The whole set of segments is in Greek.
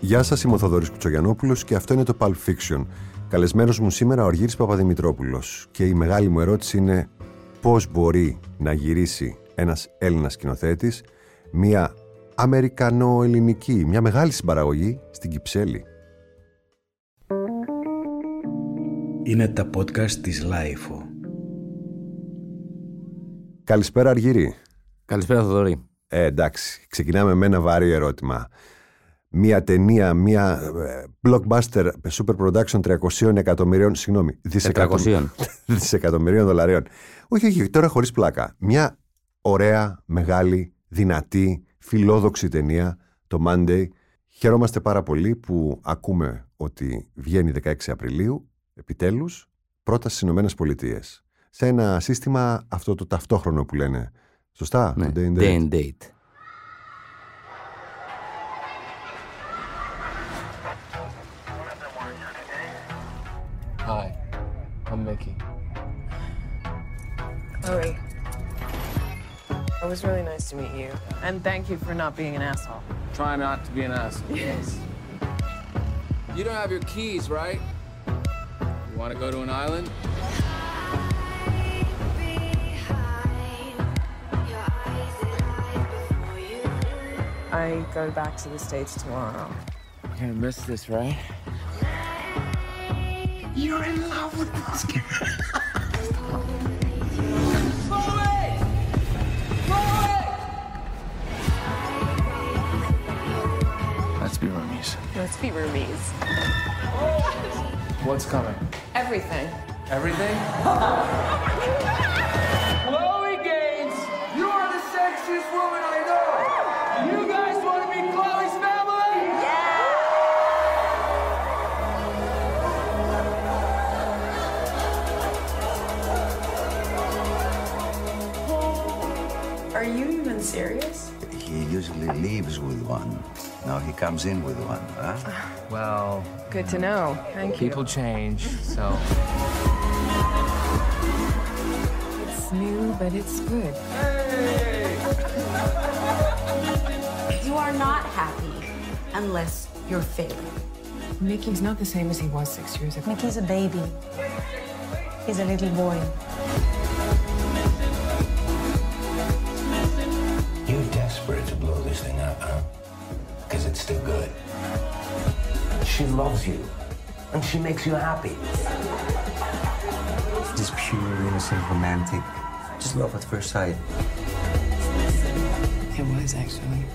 Γεια σας, είμαι ο Θοδωρής Κουτσογιανόπουλος και αυτό είναι το Pulp Fiction. Καλεσμένος μου σήμερα ο Αργύρης Παπαδημητρόπουλος και η μεγάλη μου ερώτηση είναι πώς μπορεί να γυρίσει ένας Έλληνας σκηνοθέτης μια Αμερικανο-ελληνική, μια μεγάλη συμπαραγωγή στην Κυψέλη. Είναι τα podcast της LiFO. Καλησπέρα Αργύρη. Καλησπέρα Θοδωρή. Ε, εντάξει, ξεκινάμε με ένα βαρύ ερώτημα. Μια ταινία, μια ε, blockbuster super production 300 εκατομμυρίων, συγγνώμη, δισεκατομμυρίων. δισεκατομμυρίων δολαρίων. Όχι, όχι, τώρα χωρίς πλάκα. Μια ωραία, μεγάλη, δυνατή, φιλόδοξη ταινία, το Monday. Χαιρόμαστε πάρα πολύ που ακούμε ότι βγαίνει 16 Απριλίου, επιτέλους, πρώτα στις Ηνωμένες Πολιτείες. Σε ένα σύστημα αυτό το ταυτόχρονο που λένε. Σωστά, ναι, day and date. Day and date. I'm Mickey. Chloe. It was really nice to meet you. And thank you for not being an asshole. Try not to be an asshole. Yes. You don't have your keys, right? You want to go to an island? I go back to the States tomorrow. You're gonna miss this, right? You're in love with this guy. Let's be roomies. Let's be roomies. What's coming? Everything. Everything? usually leaves with one. Now he comes in with one, huh? Well, Good to know. Thank you. people change, so. It's new, but it's good. Hey! You are not happy unless you're failing. Mickey's not the same as he was six years ago. Mickey's a baby. He's a little boy. desperate to blow this thing up, huh? Because it's still good. She loves you, and she makes you happy. Just pure, innocent, romantic. Just love at first sight. It was actually.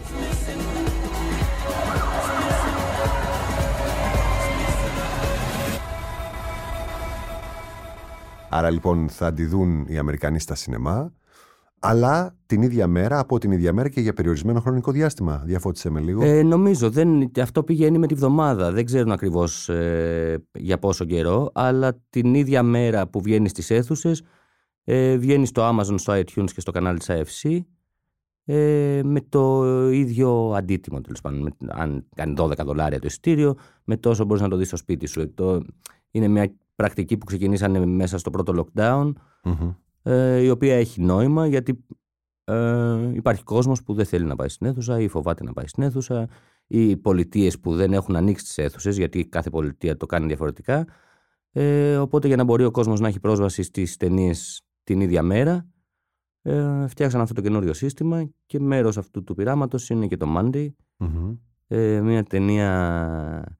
Άρα λοιπόν θα αντιδούν οι Αμερικανοί στα σινεμά, αλλά την ίδια μέρα, από την ίδια μέρα και για περιορισμένο χρονικό διάστημα. Διαφώτισε με λίγο. Ε, νομίζω, δεν, αυτό πηγαίνει με τη βδομάδα. Δεν ξέρουν ακριβώς ε, για πόσο καιρό, αλλά την ίδια μέρα που βγαίνει στις αίθουσες, ε, βγαίνει στο Amazon, στο iTunes και στο κανάλι της AFC ε, με το ίδιο αντίτιμο, τέλος πάντων. Με- Αν κάνει 12 δολάρια το εισιτήριο, με τόσο μπορείς να το δεις στο σπίτι σου. Το, είναι μια πρακτική που ξεκινήσανε μέσα στο πρώτο lockdown, Μμμ. Ε, η οποία έχει νόημα γιατί ε, υπάρχει κόσμος που δεν θέλει να πάει στην αίθουσα ή φοβάται να πάει στην αίθουσα ή πολιτείες που δεν έχουν ανοίξει τις αίθουσες γιατί κάθε πολιτεία το κάνει διαφορετικά ε, οπότε για να μπορεί ο κόσμος να έχει πρόσβαση στις ταινίες την ίδια μέρα ε, φτιάξαν αυτό το καινούριο σύστημα και μέρος αυτού του πειράματος είναι και το Monday Μμμ. ε, μια ταινία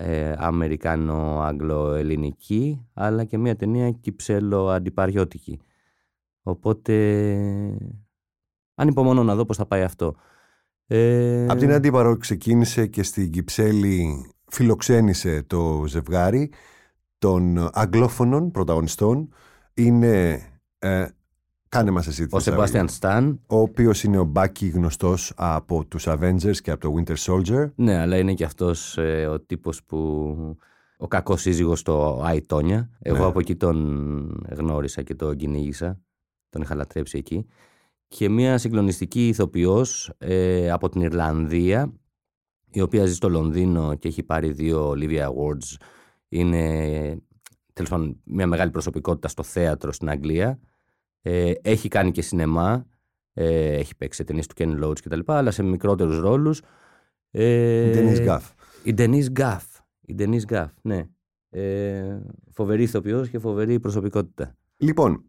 ε, Αμερικανο-Αγγλο-Ελληνική αλλά και μια ταινία κυψέλο-αντιπαριώτικη. Οπότε ανυπομονώ να δω πώς θα πάει αυτό. Ε, Απ' την Αντίπαρο ξεκίνησε και στην Κυψέλη φιλοξένησε το ζευγάρι των αγγλόφωνων πρωταγωνιστών. Είναι... Ε, κάνε μας εσύ τη ο Θεσσαλονίκη. Σεμπάστιαν Σταν, Ο οποίος είναι ο Μπάκι γνωστός από τους Avengers και από το Winter Soldier. ναι, αλλά είναι και αυτός ε, ο τύπος που... Ο κακός σύζυγος στο Άι Τόνια. Εγώ Ναι. από εκεί τον γνώρισα και τον κυνήγησα. Τον είχα λατρέψει εκεί. Και μια συγκλονιστική ηθοποιός ε, από την Ιρλανδία, η οποία ζει στο Λονδίνο και έχει πάρει δύο Olivia Awards. Είναι τέλος πάντων μια μεγάλη προσωπικότητα στο θέατρο στην Αγγλία. Ε, έχει κάνει και σινεμά. Ε, έχει παίξει σε ταινίες του Ken Loach κτλ. Αλλά σε μικρότερους ρόλους. Ε, Η Denise Gaff. Η Denise Gaff. Η Denise Gaff, ναι. Ε, φοβερή ηθοποιός και φοβερή προσωπικότητα. Λοιπόν,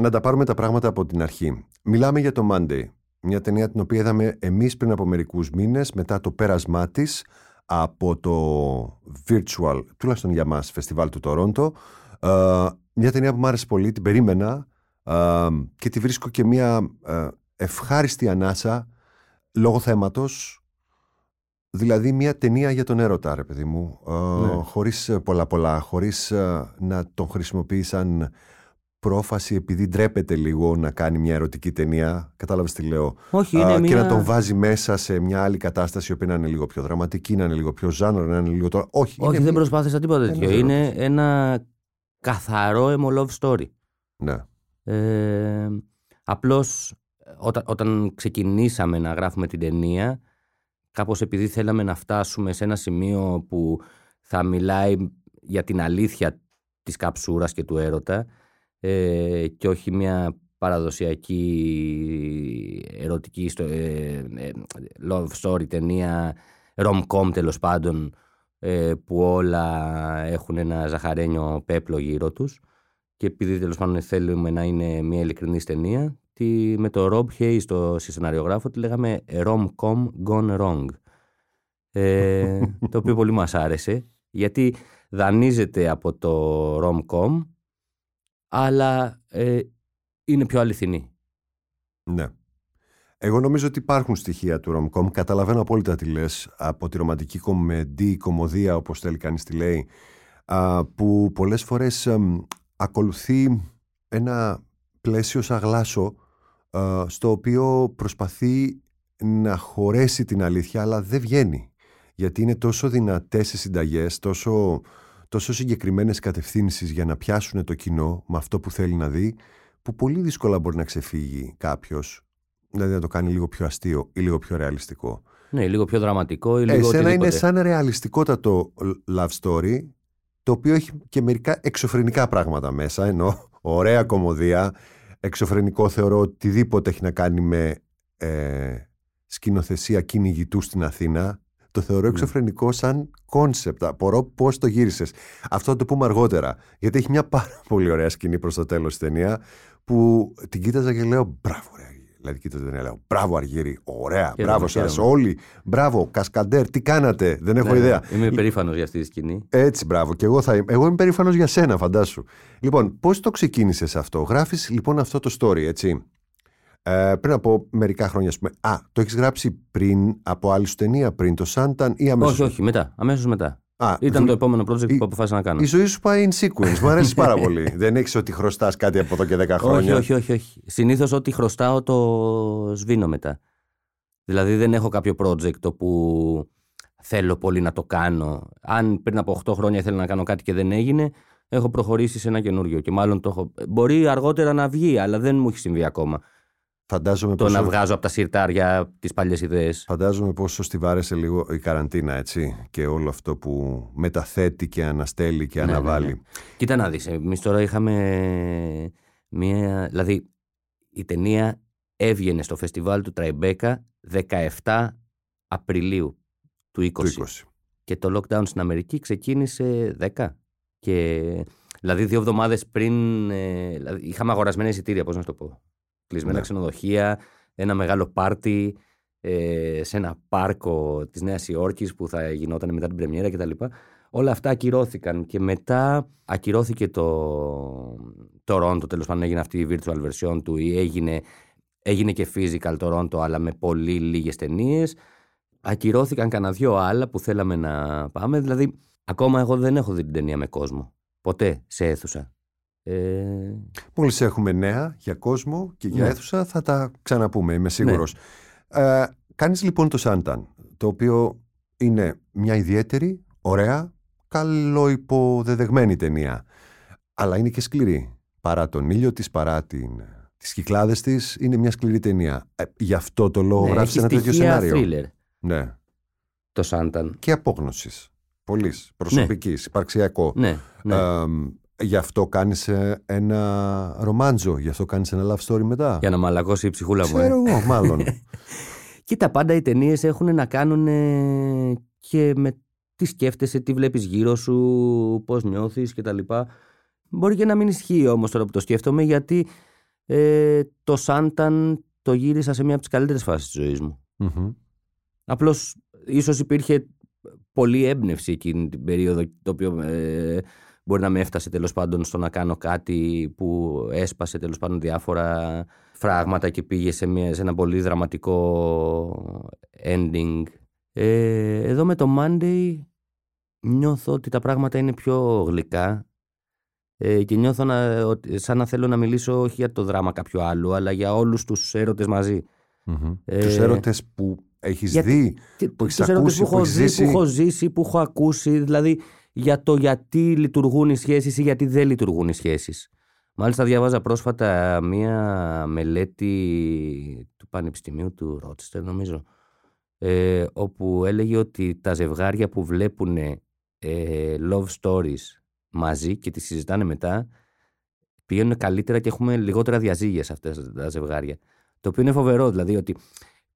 να τα πάρουμε τα πράγματα από την αρχή. Μιλάμε για το Monday. Μια ταινία την οποία είδαμε εμείς πριν από μερικούς μήνες μετά το πέρασμά της από το virtual, τουλάχιστον για μας, φεστιβάλ του Τορόντο. Ε, μια ταινία που μου άρεσε πολύ, την περίμενα ε, και τη βρίσκω και μια ε, ευχάριστη ανάσα λόγω θέματος Δηλαδή μια ταινία για τον έρωτα, ρε παιδί μου, ε, Ναι. χωρίς ε, πολλά πολλά, χωρίς ε, να τον χρησιμοποιείς σαν πρόφαση επειδή ντρέπεται λίγο να κάνει μια ερωτική ταινία. Κατάλαβες τι λέω. Όχι, Α, είναι Και μια... να τον βάζει μέσα σε μια άλλη κατάσταση, η οποία να είναι λίγο πιο δραματική, να είναι λίγο πιο ζάνρο, να είναι λίγο τώρα. Όχι, Όχι, είναι δεν μια- προσπάθησα τίποτα τέτοιο. Ένας Είναι έρωτας. ένα καθαρό emo love story. Ναι. Ε, απλώς όταν, όταν ξεκινήσαμε να γράφουμε την ταινία κάπως επειδή θέλαμε να φτάσουμε σε ένα σημείο που θα μιλάει για την αλήθεια της καψούρας και του έρωτα ε, και όχι μια παραδοσιακή ερωτική στο, ε, ε, love story ταινία rom-com τέλος πάντων ε, που όλα έχουν ένα ζαχαρένιο πέπλο γύρω τους και επειδή τέλος πάντων θέλουμε να είναι μια ειλικρινής ταινία τη, με το Rob Hayes το σεναριογράφο τη λέγαμε rom-com gone wrong ε, το οποίο πολύ μας άρεσε γιατί δανείζεται από το rom-com αλλά ε, είναι πιο αληθινή. Ναι. Εγώ νομίζω ότι υπάρχουν στοιχεία του rom-com. Καταλαβαίνω απόλυτα τι λες από τη ρομαντική κομμεντή, κομμωδία όπως θέλει κανείς τη λέει α, που πολλές φορές εμ, ακολουθεί ένα πλαίσιο σαν γλάσο α, στο οποίο προσπαθεί να χωρέσει την αλήθεια αλλά δεν βγαίνει γιατί είναι τόσο δυνατές οι συνταγές τόσο, τόσο συγκεκριμένες κατευθύνσεις για να πιάσουν το κοινό με αυτό που θέλει να δει που πολύ δύσκολα μπορεί να ξεφύγει κάποιος δηλαδή να το κάνει λίγο πιο αστείο ή λίγο πιο ρεαλιστικό. Ναι, λίγο πιο δραματικό ή Ε, λίγο Εσένα είναι οτιδήποτε. σαν ρεαλιστικότατο love story το οποίο έχει και μερικά εξωφρενικά πράγματα μέσα ενώ ωραία κωμωδία εξωφρενικό θεωρώ οτιδήποτε έχει να κάνει με ε, σκηνοθεσία κυνηγητού στην Αθήνα το θεωρώ εξωφρενικό σαν concept. Απορώ πώς το γύρισες. Αυτό θα το πούμε αργότερα. Γιατί έχει μια πάρα πολύ ωραία σκηνή προς το τέλος της ταινίας που την κοίταζα και λέω Μπράβο, ρε. Αργύρη». Δηλαδή, κοίταζα την ταινία, λέω Μπράβο, Αργύρη. Ωραία. Χαίρομαι, μπράβο σα χαίρομαι. όλοι. Μπράβο, Κασκαντέρ. Τι κάνατε; Δεν έχω Ναι, ιδέα. Είμαι περήφανος για αυτή τη σκηνή. Έτσι, μπράβο. Και εγώ, θα είμαι. εγώ είμαι περήφανος για σένα, φαντάσου. Λοιπόν, πώς το ξεκίνησες αυτό; Γράφεις λοιπόν αυτό το story, έτσι. Ε, πριν από μερικά χρόνια, ας πούμε. Α, το έχεις γράψει πριν από άλλη σου ταινία, πριν το Σάνταν ή αμέσως. Όχι, όχι, μετά. Αμέσως μετά. Α, Ήταν δου- το επόμενο project η- που αποφάσισα να κάνω. Η ζωή σου πάει in sequence. Μου αρέσει πάρα πολύ. Δεν έχεις ότι χρωστάς κάτι από εδώ και 10 χρόνια. Όχι, όχι, όχι. όχι. Συνήθως ό,τι χρωστάω το σβήνω μετά. Δηλαδή δεν έχω κάποιο project που θέλω πολύ να το κάνω. Αν πριν από 8 χρόνια ήθελα να κάνω κάτι και δεν έγινε, έχω προχωρήσει σε ένα καινούριο. Και μάλλον το έχω. Μπορεί αργότερα να βγει, αλλά δεν μου έχει συμβεί ακόμα. Φαντάζομαι Το πόσο, να βγάζω από τα σιρτάρια τις παλιές ιδέες. φαντάζομαι πόσο στιβάρεσε λίγο η καραντίνα, έτσι. Και όλο αυτό που μεταθέτει και αναστέλει και Ναι, αναβάλει. ναι, ναι. Κοίτα να δεις, εμείς τώρα είχαμε μία... Δηλαδή, η ταινία έβγαινε στο φεστιβάλ του Τραϊμπέκα 17 Απριλίου του 20. Το 20. Και το lockdown στην Αμερική ξεκίνησε 10. Και, δηλαδή, δύο εβδομάδες πριν ε, δηλαδή, είχαμε αγορασμένα εισιτήρια, πώς να σου το πω. Κλεισμένα Ναι. ξενοδοχεία, ένα μεγάλο πάρτι ε, σε ένα πάρκο της Νέας Υόρκης που θα γινόταν μετά την πρεμιέρα κτλ. Όλα αυτά ακυρώθηκαν και μετά ακυρώθηκε το Toronto, τέλος πάντων έγινε αυτή η virtual version του ή έγινε, έγινε και physical Toronto αλλά με πολύ λίγες ταινίες. Ακυρώθηκαν κανένα δυο άλλα που θέλαμε να πάμε, δηλαδή ακόμα εγώ δεν έχω δει την ταινία με κόσμο. Ποτέ σε αίθουσα. Ε, Μόλις έχουμε νέα για κόσμο και για Ναι. αίθουσα θα τα ξαναπούμε, είμαι σίγουρος. Ε, Κάνεις λοιπόν το Σάνταν, το οποίο είναι μια ιδιαίτερη, ωραία, καλοϊποδεδεγμένη ταινία. Αλλά είναι και σκληρή. Παρά τον ήλιο της, παρά την, τις κυκλάδες της, είναι μια σκληρή ταινία. Ε, γι' αυτό το λόγο ναι, γράφεις έχει ένα τέτοιο στοιχεία σενάριο. thriller Ναι. το Σάνταν. Και απόγνωσης. Πολλής. Προσωπικής, υπαρξιακό. Ναι, ναι. Εμ, γι' αυτό κάνεις ε, ένα ρομάντζο, γι' αυτό κάνεις ένα love story μετά. Για να μαλακώσει η ψυχούλα μου. ε. Ξέρω εγώ, μάλλον. Κοίτα, πάντα οι ταινίες έχουν να κάνουν ε, και με τι σκέφτεσαι, τι βλέπεις γύρω σου, πώς νιώθεις κτλ. Μπορεί και να μην ισχύει όμως τώρα που το σκέφτομαι γιατί ε, το Σάνταν το γύρισα σε μια από τις καλύτερες φάσεις της ζωής μου. Μμμ. Απλώς ίσως υπήρχε πολλή έμπνευση εκείνη την περίοδο το οποίο ε, μπορεί να με έφτασε τέλος πάντων στο να κάνω κάτι που έσπασε τέλος πάντων διάφορα φράγματα και πήγε σε, μια, σε ένα πολύ δραματικό ending. Ε, εδώ με το Monday νιώθω ότι τα πράγματα είναι πιο γλυκά ε, και νιώθω να, ότι, σαν να θέλω να μιλήσω όχι για το δράμα κάποιου άλλου αλλά για όλους τους έρωτες μαζί. Μμμ. Ε, Τους έρωτες που έχεις γιατί- δει, Τι- που έχεις τους έρωτες ακούσει, που έχω έχεις δει, ζήσει. που έχω ζήσει, που έχω ακούσει, δηλαδή για το γιατί λειτουργούν οι σχέσεις ή γιατί δεν λειτουργούν οι σχέσεις. Μάλιστα διάβαζα πρόσφατα μία μελέτη του Πανεπιστημίου του Ρότσεστερ νομίζω ε, όπου έλεγε ότι τα ζευγάρια που βλέπουν ε, love stories μαζί και τις συζητάνε μετά πηγαίνουν καλύτερα και έχουμε λιγότερα διαζύγια σε αυτές τα ζευγάρια. Το οποίο είναι φοβερό, δηλαδή ότι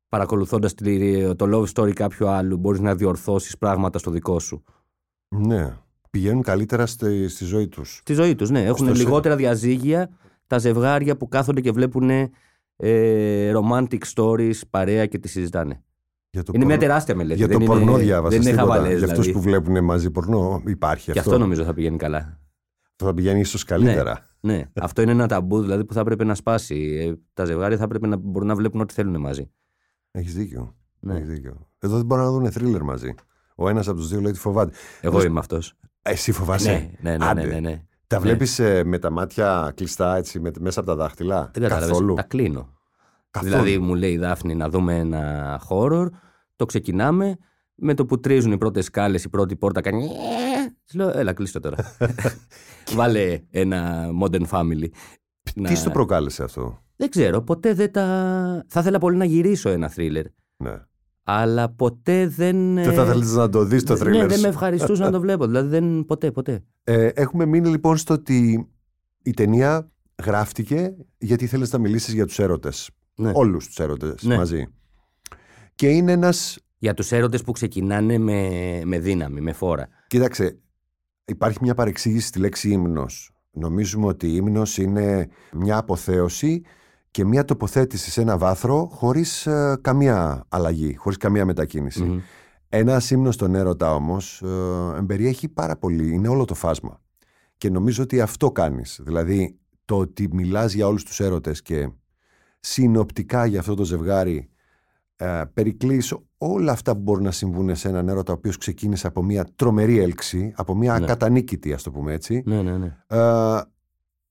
παρακολουθώντας το love story κάποιου άλλου, μπορείς να διορθώσεις πράγματα στο δικό σου. Ναι. Πηγαίνουν καλύτερα στη, στη ζωή τους. Στη ζωή τους, ναι. Έχουν Στο σε- λιγότερα διαζύγια τα ζευγάρια που κάθονται και βλέπουν ε, romantic stories παρέα και τη συζητάνε. Για το Είναι μια πορνό- τεράστια μελέτη. Για το δεν πορνό είναι, διάβασα. Δεν είναι τίποτα. χαβαλές, Για αυτούς δηλαδή. που βλέπουν μαζί πορνό υπάρχει Και αυτό. αυτό νομίζω θα πηγαίνει καλά. Αυτό θα πηγαίνει ίσως καλύτερα. Ναι, αυτό είναι ένα ταμπού δηλαδή, που θα έπρεπε να σπάσει. Ε, τα ζευγάρια θα έπρεπε να μπορούν να βλέπουν ό,τι θέλουν μαζί. Έχεις δίκιο. Ναι. Έχεις δίκιο. Εδώ δεν μπορούν να δουν θρίλερ μαζί. Ο ένας από τους δύο λέει ότι φοβάται. Εγώ είμαι αυτός. Εσύ φοβάσαι; Ναι, ναι, ναι, Άντε. ναι, ναι, ναι. Τα Ναι. βλέπεις ε, με τα μάτια κλειστά έτσι, με, μέσα από τα δάχτυλα; Δεν κατάλαβες, Καθόλου; Τα κλείνω. Καθόλου. Δηλαδή μου λέει η Δάφνη να δούμε ένα horror, το ξεκινάμε, με το που τρίζουν οι πρώτες σκάλες, η πρώτη πόρτα κάνει «Ε». Της λέω έλα κλείστο τώρα. Βάλε ένα modern family. Τι Να- στο προκάλεσε αυτό; Δεν ξέρω, ποτέ δεν τα... Θα ήθελα πολύ να γυρίσω ένα thriller, Ναι. Αλλά ποτέ δεν... Δεν θα ε, θέλεις να το δεις το Ναι, θρίλερ δεν σου. με ευχαριστούσε να το βλέπω. Δηλαδή δεν, ποτέ, ποτέ. Ε, έχουμε μείνει λοιπόν στο ότι η ταινία γράφτηκε γιατί θέλεις να μιλήσεις για τους έρωτες. Ναι. Όλους τους έρωτες Ναι. μαζί. Και είναι ένας... Για τους έρωτες που ξεκινάνε με, με δύναμη, με φόρα. Κοίταξε, υπάρχει μια παρεξήγηση στη λέξη ύμνος. Νομίζουμε ότι η ύμνος είναι μια αποθέωση και μια τοποθέτηση σε ένα βάθρο χωρίς ε, καμία αλλαγή, χωρίς καμία μετακίνηση. Μμμ. Ένα ύμνο στον έρωτα όμως ε, εμπεριέχει πάρα πολύ, είναι όλο το φάσμα. Και νομίζω ότι αυτό κάνεις. Δηλαδή το ότι μιλάς για όλους τους έρωτες και συνοπτικά για αυτό το ζευγάρι ε, περικλείς όλα αυτά που μπορούν να συμβούν σε έναν έρωτα ο οποίος ξεκίνησε από μια τρομερή έλξη, από μια Ναι. ακατανίκητη ας το πούμε έτσι. Ναι, ναι, ναι. Ε,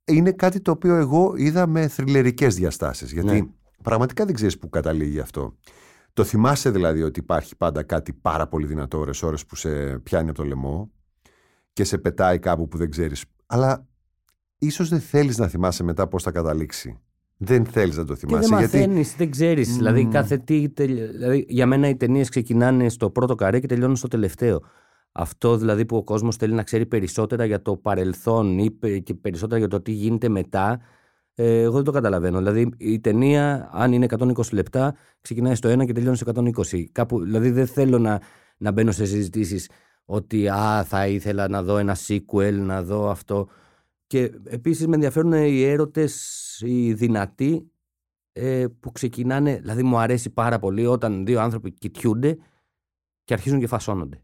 είναι κάτι το οποίο εγώ είδα με θριλερικές διαστάσεις γιατί Ναι. πραγματικά δεν ξέρεις που καταλήγει αυτό. Το θυμάσαι δηλαδή ότι υπάρχει πάντα κάτι πάρα πολύ δυνατό ώρες ώρες που σε πιάνει από το λαιμό και σε πετάει κάπου που δεν ξέρεις. Αλλά ίσως δεν θέλεις να θυμάσαι μετά πώς θα καταλήξει. Δεν θέλεις να το Και θυμάσαι δεν γιατί μαθαίνεις, δεν ξέρεις. Μμμ. Δηλαδή, κάθε τι. τελ- Δηλαδή, για μένα οι ταινίες ξεκινάνε στο πρώτο καρέ και τελειώνουν στο τελευταίο. Αυτό δηλαδή που ο κόσμος θέλει να ξέρει περισσότερα για το παρελθόν ή πε- και περισσότερα για το τι γίνεται μετά. Ε, εγώ δεν το καταλαβαίνω. Δηλαδή, η ταινία, αν είναι 120 λεπτά, ξεκινάει στο 1 και τελειώνει στο 120. Κάπου, δηλαδή, δεν θέλω να, να μπαίνω σε συζητήσεις ότι α, θα ήθελα να δω ένα sequel, να δω αυτό. Και επίσης με ενδιαφέρουν οι έρωτες, οι δυνατοί ε, που ξεκινάνε, δηλαδή μου αρέσει πάρα πολύ όταν δύο άνθρωποι κοιτιούνται και αρχίζουν και φασώνονται.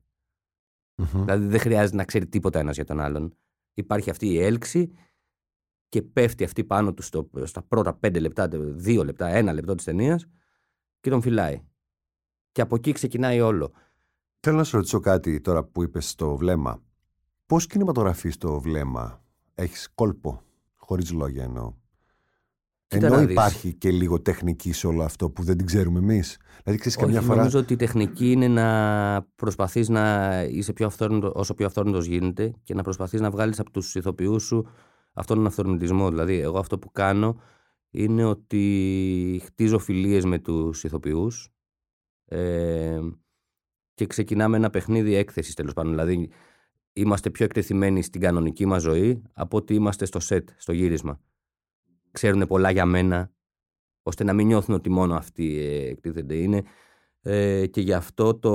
Μμμ. Δηλαδή δεν χρειάζεται να ξέρει τίποτα ένας για τον άλλον. Υπάρχει αυτή η έλξη και πέφτει αυτή πάνω του στο, στα πρώτα πέντε λεπτά, δύο λεπτά, ένα λεπτό της ταινίας και τον φυλάει. Και από εκεί ξεκινάει όλο. Θέλω να σου ρωτήσω κάτι τώρα που είπες στο βλέμμα. Πώς κινηματογραφείς το βλέμμα; Έχεις κόλπο, χωρίς λόγια εννοώ. Κοίτα Ενώ να δεις. υπάρχει και λίγο τεχνική σε όλο αυτό που δεν την ξέρουμε εμείς. Δηλαδή ξέρεις καμιά Όχι, φορά... Νομίζω ότι η τεχνική είναι να προσπαθείς να είσαι πιο αυθόρμητο, όσο πιο αυθόρμητος γίνεται και να προσπαθείς να βγάλεις από τους ηθοποιούς σου αυτόν τον αυθορμητισμό. Δηλαδή, εγώ αυτό που κάνω είναι ότι χτίζω φιλίες με τους ηθοποιούς ε, και ξεκινάμε ένα παιχνίδι έκθεσης τέλος πάντων. Δηλαδή, είμαστε πιο εκτεθειμένοι στην κανονική μας ζωή από ότι είμαστε στο σετ, στο γύρισμα. Ξέρουν πολλά για μένα, ώστε να μην νιώθουν ότι μόνο αυτοί ε, εκτίθενται. Είναι Ε, και γι' αυτό το.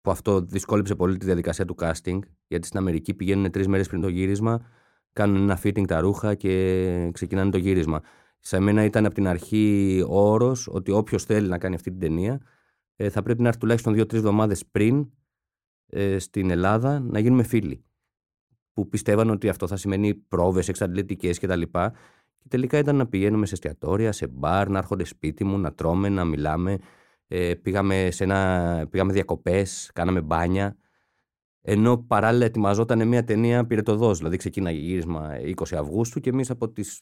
που αυτό δυσκόλεψε πολύ τη διαδικασία του casting. Γιατί στην Αμερική πηγαίνουν τρεις μέρες πριν το γύρισμα, κάνουν ένα fitting τα ρούχα και ξεκινάνε το γύρισμα. Σε μένα ήταν από την αρχή ο όρος ότι όποιος θέλει να κάνει αυτή την ταινία ε, θα πρέπει να έρθει τουλάχιστον δύο-τρεις εβδομάδες πριν ε, στην Ελλάδα να γίνουμε φίλοι. Που πιστεύαν ότι αυτό θα σημαίνει πρόβες εξαντλητικές κτλ. Και τελικά ήταν να πηγαίνουμε σε εστιατόρια, σε μπαρ, να έρχονται σπίτι μου, να τρώμε, να μιλάμε. Ε, πήγαμε, σε ένα, πήγαμε διακοπές, κάναμε μπάνια. Ενώ παράλληλα ετοιμαζόταν μια ταινία πυρετοδός, δηλαδή ξεκίναγε γύρισμα 20 Αυγούστου και εμείς από, τις,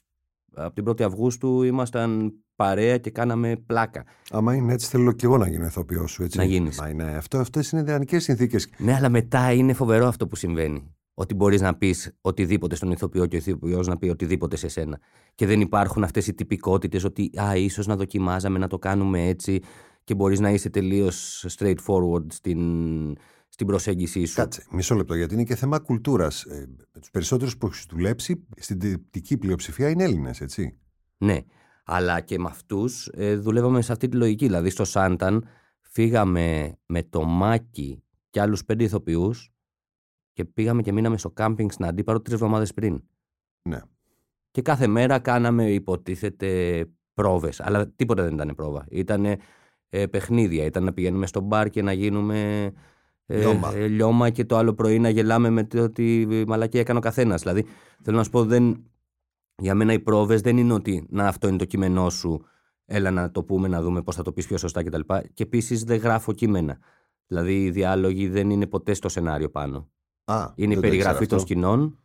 από την 1η Αυγούστου ήμασταν παρέα και κάναμε πλάκα. Άμα είναι έτσι, θέλω και εγώ να γίνω ηθοποιός σου. Έτσι. Να γίνεις. Μα είναι, αυτό, αυτές είναι ιδανικές συνθήκες. Ναι, αλλά μετά είναι φοβερό αυτό που συμβαίνει. Ότι μπορείς να πεις οτιδήποτε στον ηθοποιό και ο ηθοποιός να πει οτιδήποτε σε σένα. Και δεν υπάρχουν αυτές οι τυπικότητες ότι α, ίσως να δοκιμάζαμε να το κάνουμε έτσι και μπορείς να είσαι τελείως straightforward στην, στην προσέγγιση σου. Κάτσε, μισό λεπτό, γιατί είναι και θέμα κουλτούρας. Ε, τους περισσότερους που έχεις δουλέψει, στην τυπική πλειοψηφία είναι Έλληνες, έτσι. Ναι, αλλά και με αυτούς ε, δουλεύαμε σε αυτή τη λογική. Δηλαδή στο Σάνταν φύγαμε με το Μάκη και άλλους πέντε ηθοποιούς και πήγαμε και μείναμε στο κάμπινγκ στην Αντίπαρο τρεις εβδομάδες πριν. Ναι. Και κάθε μέρα κάναμε, υποτίθεται, πρόβες. Αλλά τίποτα δεν ήταν πρόβα. Ήταν ε, παιχνίδια. Ήταν να πηγαίνουμε στο μπαρ και να γίνουμε. ε, Λιώμα. ε, λιώμα και το άλλο πρωί να γελάμε με το ότι μαλακία έκανε ο καθένας. Δηλαδή, θέλω να σου πω, δεν, για μένα οι πρόβες δεν είναι ότι να αυτό είναι το κείμενό σου, έλα να το πούμε, να δούμε πώς θα το πεις πιο σωστά κτλ. Και επίσης δεν γράφω κείμενα. Δηλαδή, οι διάλογοι δεν είναι ποτέ στο σενάριο πάνω. Α, Είναι η δεν το ήξερα περιγραφή των αυτό. σκηνών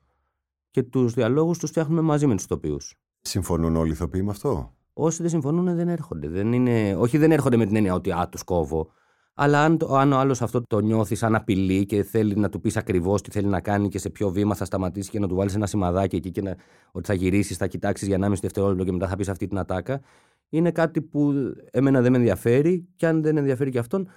και τους διαλόγους τους φτιάχνουμε μαζί με τους τοπίους. Συμφωνούν όλοι οι ηθοποιοί με αυτό; Όσοι δεν συμφωνούν δεν έρχονται. Δεν είναι... Όχι, δεν έρχονται με την έννοια ότι α, τους κόβω. Αλλά αν, το- αν ο άλλος αυτό το νιώθει σαν απειλή και θέλει να του πεις ακριβώς τι θέλει να κάνει και σε ποιο βήμα θα σταματήσει και να του βάλεις ένα σημαδάκι εκεί και να, ότι θα γυρίσεις, θα κοιτάξεις για 1,5 δευτερόλεπτο και μετά θα πεις αυτή την ατάκα, είναι κάτι που εμένα δεν με ενδιαφέρει και αν δεν ενδιαφέρει και αυτόν,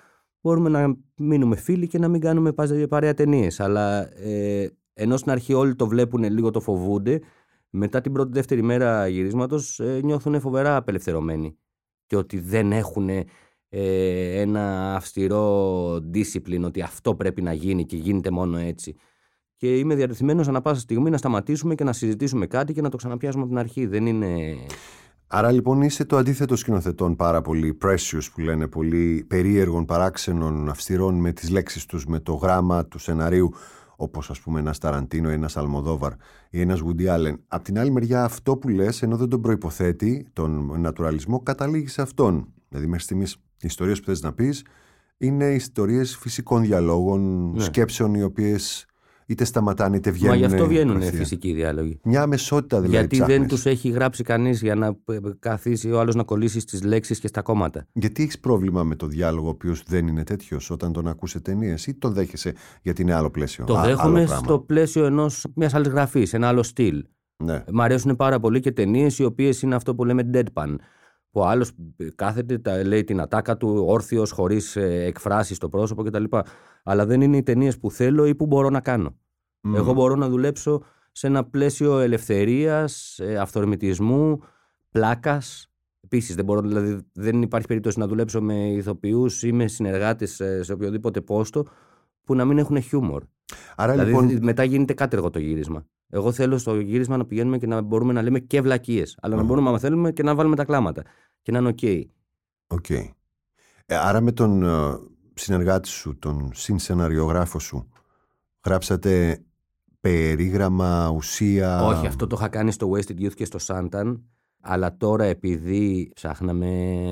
μπορούμε να μείνουμε φίλοι και να μην κάνουμε πα- παρέα ταινίες. Αλλά ε, ενώ στην αρχή όλοι το βλέπουν λίγο το φοβούνται, μετά την πρώτη δεύτερη μέρα γυρίσματος ε, νιώθουν φοβερά απελευθερωμένοι. Και ότι δεν έχουν ε, ένα αυστηρό discipline ότι αυτό πρέπει να γίνει και γίνεται μόνο έτσι. Και είμαι διατεθειμένος ανά πάσα στιγμή να σταματήσουμε και να συζητήσουμε κάτι και να το ξαναπιάσουμε από την αρχή. Δεν είναι. Άρα λοιπόν είσαι το αντίθετο σκηνοθετών πάρα πολύ precious που λένε πολύ περίεργων, παράξενων, αυστηρών με τις λέξεις τους, με το γράμμα του σεναρίου όπως ας πούμε ένας Ταραντίνο ή ένας Αλμοδόβαρ ή ένας Woody Allen. Απ' την άλλη μεριά αυτό που λες ενώ δεν τον προϋποθέτει τον νατουραλισμό καταλήγει σε αυτόν. Δηλαδή μέχρι στιγμής οι ιστορίες που θες να πεις είναι ιστορίες φυσικών διαλόγων, Ναι. σκέψεων οι οποίες είτε σταματάνε είτε βγαίνουν. Μα γι' αυτό βγαίνουν κατευθείαν. φυσικοί διάλογοι. Μια αμεσότητα δηλαδή Γιατί δεν ψάχνεις. τους έχει γράψει κανείς για να ε, καθίσει ο άλλος να κολλήσει στις λέξεις και στα κόμματα. Γιατί έχεις πρόβλημα με το διάλογο ο οποίος δεν είναι τέτοιος όταν τον ακούσε ταινίες ή τον δέχεσαι γιατί είναι άλλο πλαίσιο. Το Α, άλλο δέχομαι πράγμα; στο πλαίσιο ενός μιας άλλης γραφής, ένα άλλο στυλ. Ναι. Μ' αρέσουν πάρα πολύ και ταινίες οι οποίες είναι αυτό που λέμε deadpan. Που ο άλλος κάθεται, τα, λέει την ατάκα του όρθιος, χωρίς εκφράσεις στο πρόσωπο κτλ. Αλλά δεν είναι οι ταινίες που θέλω ή που μπορώ να κάνω. Μμ. Εγώ μπορώ να δουλέψω σε ένα πλαίσιο ελευθερίας, αυθορμητισμού, πλάκας. Επίσης, δεν, μπορώ, δηλαδή, δεν υπάρχει περίπτωση να δουλέψω με ηθοποιούς ή με συνεργάτες σε οποιοδήποτε πόστο που να μην έχουν χιούμορ. Άρα Δηλαδή λοιπόν. μετά γίνεται κάτεργο το γύρισμα. Εγώ θέλω στο γύρισμα να πηγαίνουμε και να μπορούμε να λέμε και βλακίες. Αλλά να Αχα. μπορούμε, αν θέλουμε, και να βάλουμε τα κλάματα. Και να είναι OK. OK. Ε, άρα με τον ε, συνεργάτη σου, τον συνσεναριογράφο σου, γράψατε περίγραμμα, ουσία; Όχι, αυτό το είχα κάνει στο Wasted Youth και στο Suntan. Αλλά τώρα επειδή ψάχναμε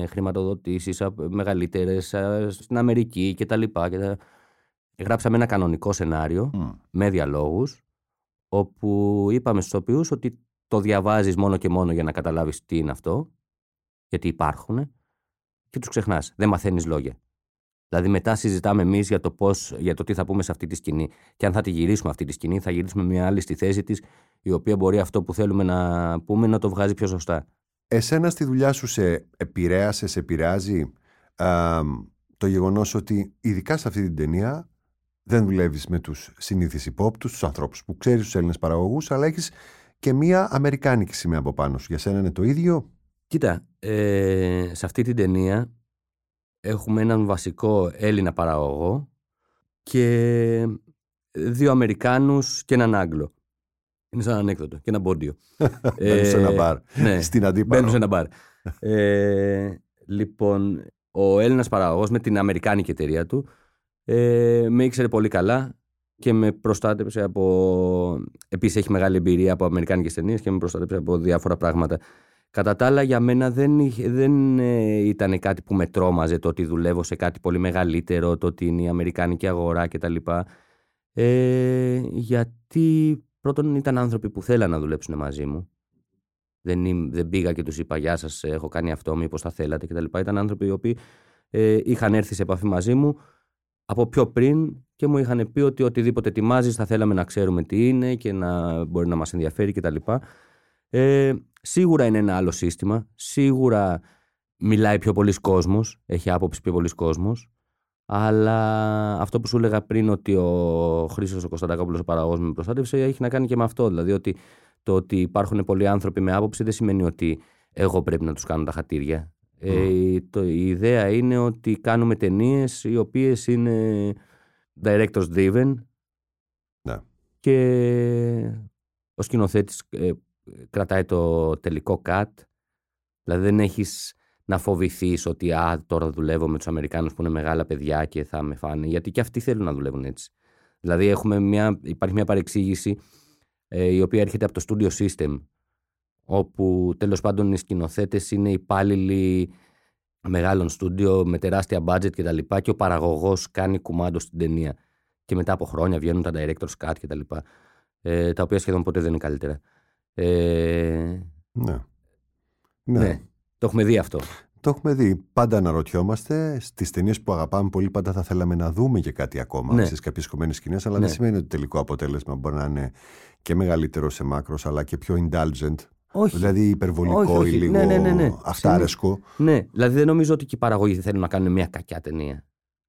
χρηματοδοτήσεις μεγαλύτερες α, στην Αμερική και τα λοιπά και τα... γράψαμε ένα κανονικό σενάριο Μμ. με διαλόγους όπου είπαμε στους οποίους ότι το διαβάζεις μόνο και μόνο για να καταλάβεις τι είναι αυτό γιατί υπάρχουν και τους ξεχνάς. Δεν μαθαίνεις λόγια. Δηλαδή μετά συζητάμε εμείς για το, πώς, για το τι θα πούμε σε αυτή τη σκηνή και αν θα τη γυρίσουμε αυτή τη σκηνή θα γυρίσουμε μια άλλη στη θέση της η οποία μπορεί αυτό που θέλουμε να πούμε να το βγάζει πιο σωστά. Εσένα στη δουλειά σου σε επηρέασε, σε επηρεάζει α, το γεγονός ότι ειδικά σε αυτή την ταινία δεν δουλεύεις με τους συνήθεις υπόπτους, τους ανθρώπους που ξέρεις τους Έλληνες παραγωγούς, αλλά έχεις και μία αμερικάνικη σημαία από πάνω σου. Για σένα είναι το ίδιο. Κοίτα, ε, σε αυτή την ταινία έχουμε έναν βασικό Έλληνα παραγωγό και δύο Αμερικάνους και έναν Άγγλο. Είναι σαν ανέκδοτο και ένα μπόντιο. Μπαίνουν σε ένα μπαρ. ναι. Στην αντίπαλο. Μπαίνουν σε ένα μπαρ. ε, λοιπόν, ο Έλληνας παραγωγός με την Αμερικάνικη εταιρεία του ε, με ήξερε πολύ καλά και με προστάτεψε από... Επίσης έχει μεγάλη εμπειρία από αμερικάνικες ταινίες και με προστάτεψε από διάφορα πράγματα. Κατά τα άλλα για μένα δεν, είχε- δεν ε, ήταν κάτι που με τρόμαζε το ότι δουλεύω σε κάτι πολύ μεγαλύτερο, το ότι είναι η αμερικάνικη αγορά κτλ. Ε, γιατί πρώτον ήταν άνθρωποι που θέλαν να δουλέψουν μαζί μου. Δεν, ήμ- δεν πήγα και τους είπα γεια σας έχω κάνει αυτό μήπως θα θέλατε κτλ. Ήταν άνθρωποι οι οποίοι ε, είχαν έρθει σε επαφή μαζί μου από πιο πριν και μου είχαν πει ότι οτιδήποτε ετοιμάζεις θα θέλαμε να ξέρουμε τι είναι και να μπορεί να μας ενδιαφέρει κτλ. Ε, σίγουρα είναι ένα άλλο σύστημα. Σίγουρα μιλάει πιο πολλοί κόσμος, έχει άποψη πιο πολλοί κόσμος. Αλλά αυτό που σου έλεγα πριν ότι ο Χρήστος ο Κωνσταντακόπουλος ο παραγωγός με προστάτευσε έχει να κάνει και με αυτό. Δηλαδή ότι το ότι υπάρχουν πολλοί άνθρωποι με άποψη δεν σημαίνει ότι εγώ πρέπει να τους κάνω τα χατήρια. Ε, το, η ιδέα είναι ότι κάνουμε ταινίες οι οποίες είναι directors driven Ναι. και ο σκηνοθέτης ε, κρατάει το τελικό cut. Δηλαδή δεν έχεις να φοβηθείς ότι α, τώρα δουλεύω με τους Αμερικάνους που είναι μεγάλα παιδιά και θα με φάνε. Γιατί και αυτοί θέλουν να δουλεύουν έτσι. Δηλαδή έχουμε μια, υπάρχει μια παρεξήγηση ε, η οποία έρχεται από το studio system όπου τέλος πάντων οι σκηνοθέτες είναι υπάλληλοι μεγάλων στούντιο με τεράστια budget και τα λοιπά και ο παραγωγός κάνει κουμάντο στην ταινία και μετά από χρόνια βγαίνουν τα director's cut και τα λοιπά ε, τα οποία σχεδόν ποτέ δεν είναι καλύτερα. Ε, Ναι. ναι. ναι. το έχουμε δει αυτό. Το έχουμε δει. Πάντα αναρωτιόμαστε. Στις ταινίες που αγαπάμε πολύ, πάντα θα θέλαμε να δούμε και κάτι ακόμα Ναι. στι κάποιες κομμένες σκηνές. Αλλά Ναι. δεν σημαίνει ότι το τελικό αποτέλεσμα μπορεί να είναι και μεγαλύτερο σε μάκρος, αλλά και πιο indulgent. Όχι. Δηλαδή υπερβολικό Όχι, όχι. ή λίγο Ναι, ναι, ναι, ναι. αυτάρεσκο. Ναι, δηλαδή δεν νομίζω ότι και οι παραγωγοί θέλουν να κάνουν μια κακιά ταινία.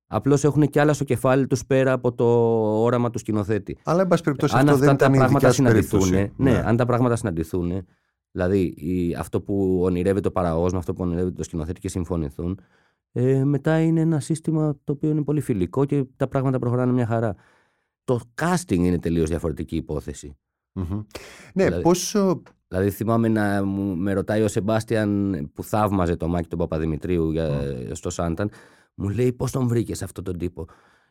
Απλώς έχουν και άλλα στο κεφάλι τους πέρα από το όραμα του σκηνοθέτη. Αλλά, εν πάση περιπτώσει, αν αυτό αυτά δεν τα ήταν η πράγματα δικιά σου συναντηθούν, περίπτωση. ναι, αν τα πράγματα συναντηθούν, δηλαδή η- αυτό που ονειρεύεται ο παραγωγός με αυτό που ονειρεύεται το σκηνοθέτη και συμφωνηθούν, ε, μετά είναι ένα σύστημα το οποίο είναι πολύ φιλικό και τα πράγματα προχωράνε μια χαρά. Το casting είναι τελείως διαφορετική υπόθεση. Μμμ. Ναι, Δηλαδή- πόσο. Δηλαδή θυμάμαι να μου, με ρωτάει ο Σεμπάστιαν που θαύμαζε το Μάκη τον Παπαδημητρίου για, στο Σάνταν, μου λέει πώς τον βρήκες αυτόν τον τύπο;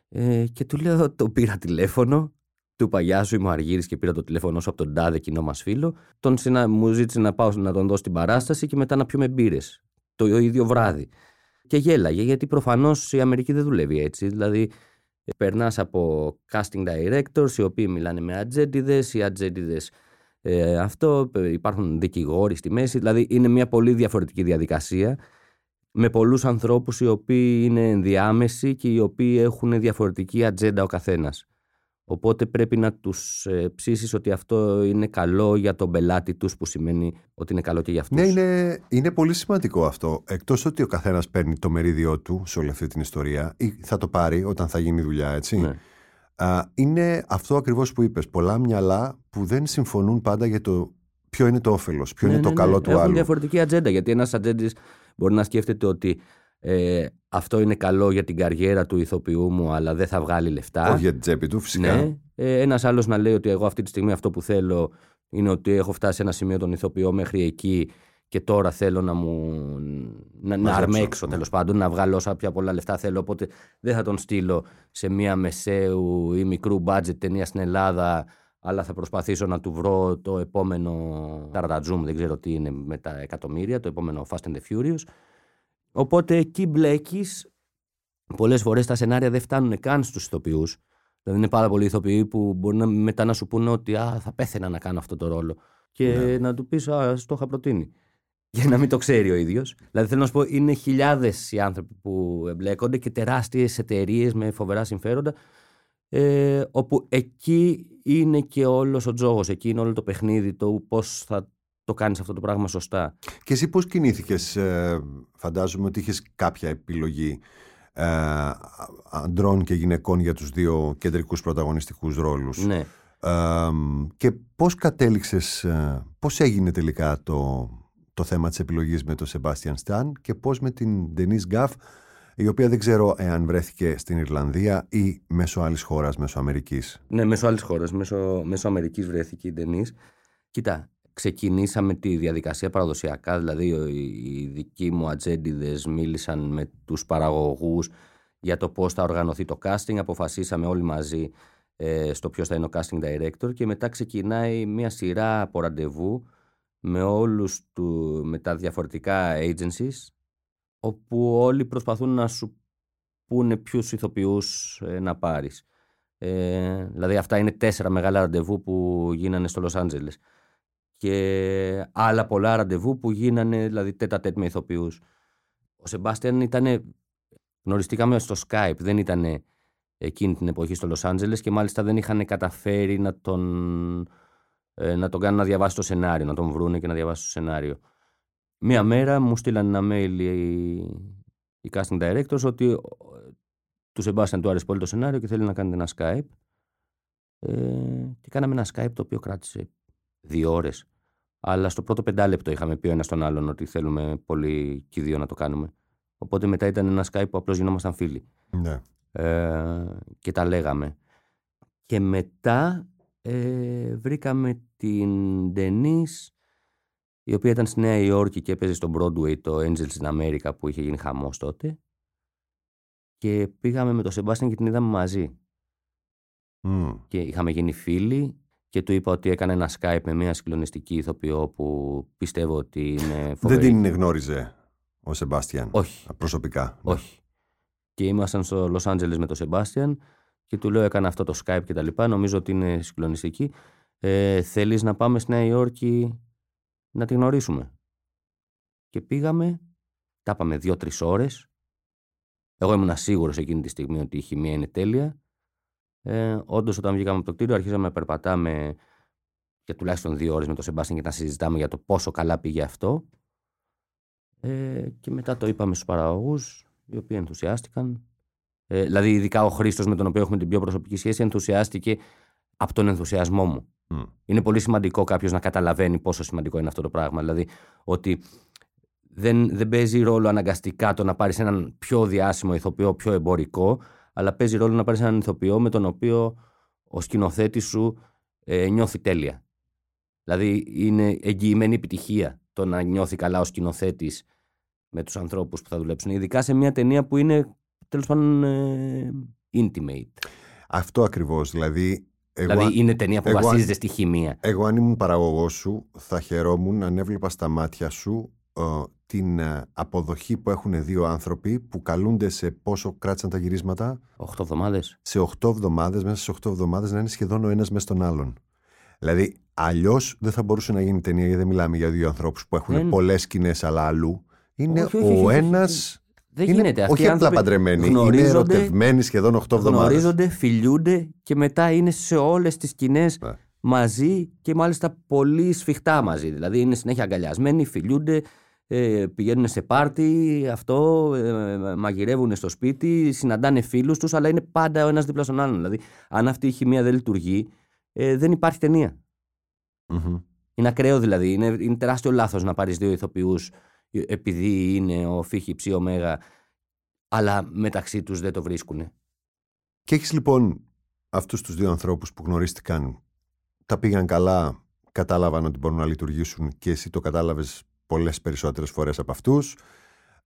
Ε, και του λέω το πήρα τηλέφωνο, του παγιά σου είμαι ο Αργύρης και πήρα το τηλέφωνο σου από τον τάδε κοινό μας φίλο. Τον συνα... Μου ζήτησε να πάω να τον δω στην παράσταση και μετά να πιούμε μπύρες. Το ίδιο βράδυ. Και γέλαγε γιατί προφανώς η Αμερική δεν δουλεύει έτσι. Δηλαδή περνάς από casting directors οι οποίοι μιλάνε με ατζέντιδες, οι ατζέντιδες ε, αυτό, ε, υπάρχουν δικηγόροι στη μέση, δηλαδή είναι μια πολύ διαφορετική διαδικασία με πολλούς ανθρώπους οι οποίοι είναι ενδιάμεσοι και οι οποίοι έχουν διαφορετική ατζέντα ο καθένας. Οπότε πρέπει να τους ε, ψήσεις ότι αυτό είναι καλό για τον πελάτη τους που σημαίνει ότι είναι καλό και για αυτούς. Ναι, είναι, είναι πολύ σημαντικό αυτό. Εκτός ότι ο καθένας παίρνει το μερίδιό του σε όλη αυτή την ιστορία ή θα το πάρει όταν θα γίνει δουλειά, έτσι. Ναι. Α, είναι αυτό ακριβώς που είπες. Πολλά μυαλά που δεν συμφωνούν πάντα για το ποιο είναι το όφελος, ποιο Ναι, είναι το ναι, καλό ναι. του Έχουν άλλου. διαφορετική ατζέντα. Γιατί ένας ατζέντης μπορεί να σκέφτεται ότι ε, αυτό είναι καλό για την καριέρα του ηθοποιού μου, αλλά δεν θα βγάλει λεφτά. Όχι για την τσέπη του, φυσικά. Ναι. Ε, ένας άλλος να λέει ότι εγώ αυτή τη στιγμή αυτό που θέλω είναι ότι έχω φτάσει σε ένα σημείο τον ηθοποιό μέχρι εκεί και τώρα θέλω να μου. να, να Μαζέψω, αρμέξω ναι. τέλος πάντων, να βγάλω όσα πιο πολλά λεφτά θέλω. Οπότε δεν θα τον στείλω σε μια μεσαίου ή μικρού budget ταινία στην Ελλάδα, αλλά θα προσπαθήσω να του βρω το επόμενο Ταρανταζούμ, δεν ξέρω τι είναι με τα εκατομμύρια, το επόμενο Fast and the Furious. Οπότε εκεί μπλέκεις. Πολλές φορές τα σενάρια δεν φτάνουν καν στους ηθοποιούς. Δηλαδή είναι πάρα πολλοί ηθοποιοί που μπορεί να, μετά να σου πούνε ότι α, θα πέθαινα να κάνω αυτό το ρόλο. Και Ναι. να του πεις, Α, στο είχα προτείνει. Για να μην το ξέρει ο ίδιος. Δηλαδή θέλω να σου πω, είναι χιλιάδες οι άνθρωποι που εμπλέκονται και τεράστιες εταιρείες με φοβερά συμφέροντα. Ε, όπου εκεί είναι και όλος ο τζόγος, εκεί είναι όλο το παιχνίδι, το πώς θα το κάνεις αυτό το πράγμα σωστά. Και εσύ πώς κινήθηκες, ε, φαντάζομαι ότι είχες κάποια επιλογή ε, αντρών και γυναικών για τους δύο κεντρικούς πρωταγωνιστικούς ρόλους. Ναι. Ε, και πώς κατέληξες, ε, πώς έγινε τελικά το, το θέμα της επιλογής με τον Σεμπάστιαν Σταν και πώς με την Denise Γκάφ η οποία δεν ξέρω εάν βρέθηκε στην Ιρλανδία ή μέσω άλλης χώρας, μέσω Αμερικής. Ναι, μέσω άλλης χώρας, μέσω, μέσω Αμερικής βρέθηκε η Ντενή. Κοίτα, ξεκινήσαμε τη διαδικασία παραδοσιακά, δηλαδή οι, οι δικοί μου ατζέντιδες μίλησαν με τους παραγωγούς για το πώς θα οργανωθεί το casting. Αποφασίσαμε όλοι μαζί ε, στο ποιος θα είναι ο casting director και μετά ξεκινάει μια σειρά από ραντεβού με όλους του, με τα διαφορετικά agencies όπου όλοι προσπαθούν να σου πούνε ποιους ηθοποιούς ε, να πάρεις. Ε, δηλαδή αυτά είναι τέσσερα μεγάλα ραντεβού που γίνανε στο Λος Άντζελες και άλλα πολλά ραντεβού που γίνανε δηλαδή τέτα τέτ με ηθοποιούς. Ο Σεμπάστιαν ήταν, γνωριστήκαμε στο Skype, δεν ήταν εκείνη την εποχή στο Λος Άντζελες και μάλιστα δεν είχαν καταφέρει να τον, ε, να τον κάνουν να διαβάσει το σενάριο, να τον βρούνε και να διαβάσει το σενάριο. Μία μέρα μου στείλαν ένα mail οι, οι casting directors ότι ε, του Σεμπάστιαν του άρεσε πολύ το σενάριο και θέλει να κάνετε ένα Skype. Ε, και κάναμε ένα Skype το οποίο κράτησε δύο ώρες. Αλλά στο πρώτο πεντάλεπτο είχαμε πει ο ένας τον άλλον ότι θέλουμε πολύ και οι δύο να το κάνουμε. Οπότε μετά ήταν ένα Skype που απλώς γινόμασταν φίλοι. Ναι. Ε, και τα λέγαμε. Και μετά ε, βρήκαμε την Denise η οποία ήταν στη Νέα Υόρκη και έπαιζε στο Broadway το Angels in America που είχε γίνει χαμός τότε και πήγαμε με τον Σεμπάστιαν και την είδαμε μαζί Μμ. και είχαμε γίνει φίλοι και του είπα ότι έκανε ένα Skype με μια συγκλονιστική ηθοποιό που πιστεύω ότι είναι φοβερή. Δεν την γνώριζε ο Σεμπάστιαν. Όχι. Προσωπικά. Όχι. Και ήμασταν στο Λος Άντζελες με τον Σεμπάστιαν και του λέω έκανα αυτό το Skype και τα λοιπά. Νομίζω ότι είναι συγκλονιστική. Ε, θέλεις να πάμε στη Νέα Υόρκη να τη γνωρίσουμε; Και πήγαμε, τα είπαμε δύο-τρεις ώρες. Εγώ ήμουν σίγουρος εκείνη τη στιγμή ότι η χημεία είναι τέλεια. Ε, Όντως, όταν βγήκαμε από το κτίριο, αρχίσαμε να περπατάμε για τουλάχιστον δύο ώρες με τον Σεμπάστιαν και να συζητάμε για το πόσο καλά πήγε αυτό. Ε, και μετά το είπαμε στους παραγωγούς, οι οποίοι ενθουσιάστηκαν. Ε, δηλαδή, ειδικά ο Χρήστος με τον οποίο έχουμε την πιο προσωπική σχέση, ενθουσιάστηκε από τον ενθουσιασμό μου. Μμ. Είναι πολύ σημαντικό κάποιος να καταλαβαίνει πόσο σημαντικό είναι αυτό το πράγμα. Δηλαδή, ότι δεν, δεν παίζει ρόλο αναγκαστικά το να πάρεις έναν πιο διάσημο ηθοποιό, πιο εμπορικό, αλλά παίζει ρόλο να πάρεις έναν ηθοποιό με τον οποίο ο σκηνοθέτης σου ε, νιώθει τέλεια. Δηλαδή, είναι εγγυημένη επιτυχία το να νιώθει καλά ο σκηνοθέτης με τους ανθρώπους που θα δουλέψουν. Ειδικά σε μια ταινία που είναι τέλος πάντων ε, intimate. Αυτό ακριβώς. Δηλαδή, εγώ, δηλαδή, είναι ταινία που εγώ- βασίζεται στη χημεία. εγώ αν ήμουν παραγωγός σου θα χαιρόμουν αν έβλεπα στα μάτια σου ε, την ε, αποδοχή που έχουν δύο άνθρωποι που καλούνται σε πόσο κράτησαν τα γυρίσματα Οχτώ εβδομάδες. σε 8 εβδομάδες, μέσα σε 8 εβδομάδες να είναι σχεδόν ο ένας μέσα στον άλλον. Δηλαδή, αλλιώς δεν θα μπορούσε να γίνει ταινία, γιατί δεν μιλάμε για δύο ανθρώπους που έχουν Δεν- πολλές σκηνές αλλά αλλού. Είναι Όχι, όχι, όχι, ο όχι, ένας. Δεν είναι, γίνεται. Αυτοί όχι οι απλά άνθρωποι παντρεμένοι, είναι γνωρίζονται- ερωτευμένοι σχεδόν 8 εβδομάδες. Γνωρίζονται, φιλιούνται και μετά είναι σε όλες τις σκηνές Ναι. μαζί και μάλιστα πολύ σφιχτά μαζί. Δηλαδή είναι συνέχεια αγκαλιασμένοι, φιλιούνται, ε, πηγαίνουν σε πάρτι, αυτό, ε, μαγειρεύουν στο σπίτι, συναντάνε φίλους τους, αλλά είναι πάντα ο ένας δίπλα στον άλλον. Δηλαδή, αν αυτή η χημεία δεν λειτουργεί, ε, δεν υπάρχει ταινία. Είναι ακραίο δηλαδή. Είναι, είναι τεράστιο λάθος να πάρεις δύο ηθοποιούς επειδή είναι ο Φίχη Ψή Ωμέγα, αλλά μεταξύ τους δεν το βρίσκουν. Και έχεις λοιπόν αυτούς τους δύο ανθρώπους που γνωρίστηκαν, τα πήγαν καλά, κατάλαβαν ότι μπορούν να λειτουργήσουν και εσύ το κατάλαβες πολλές περισσότερες φορές από αυτούς.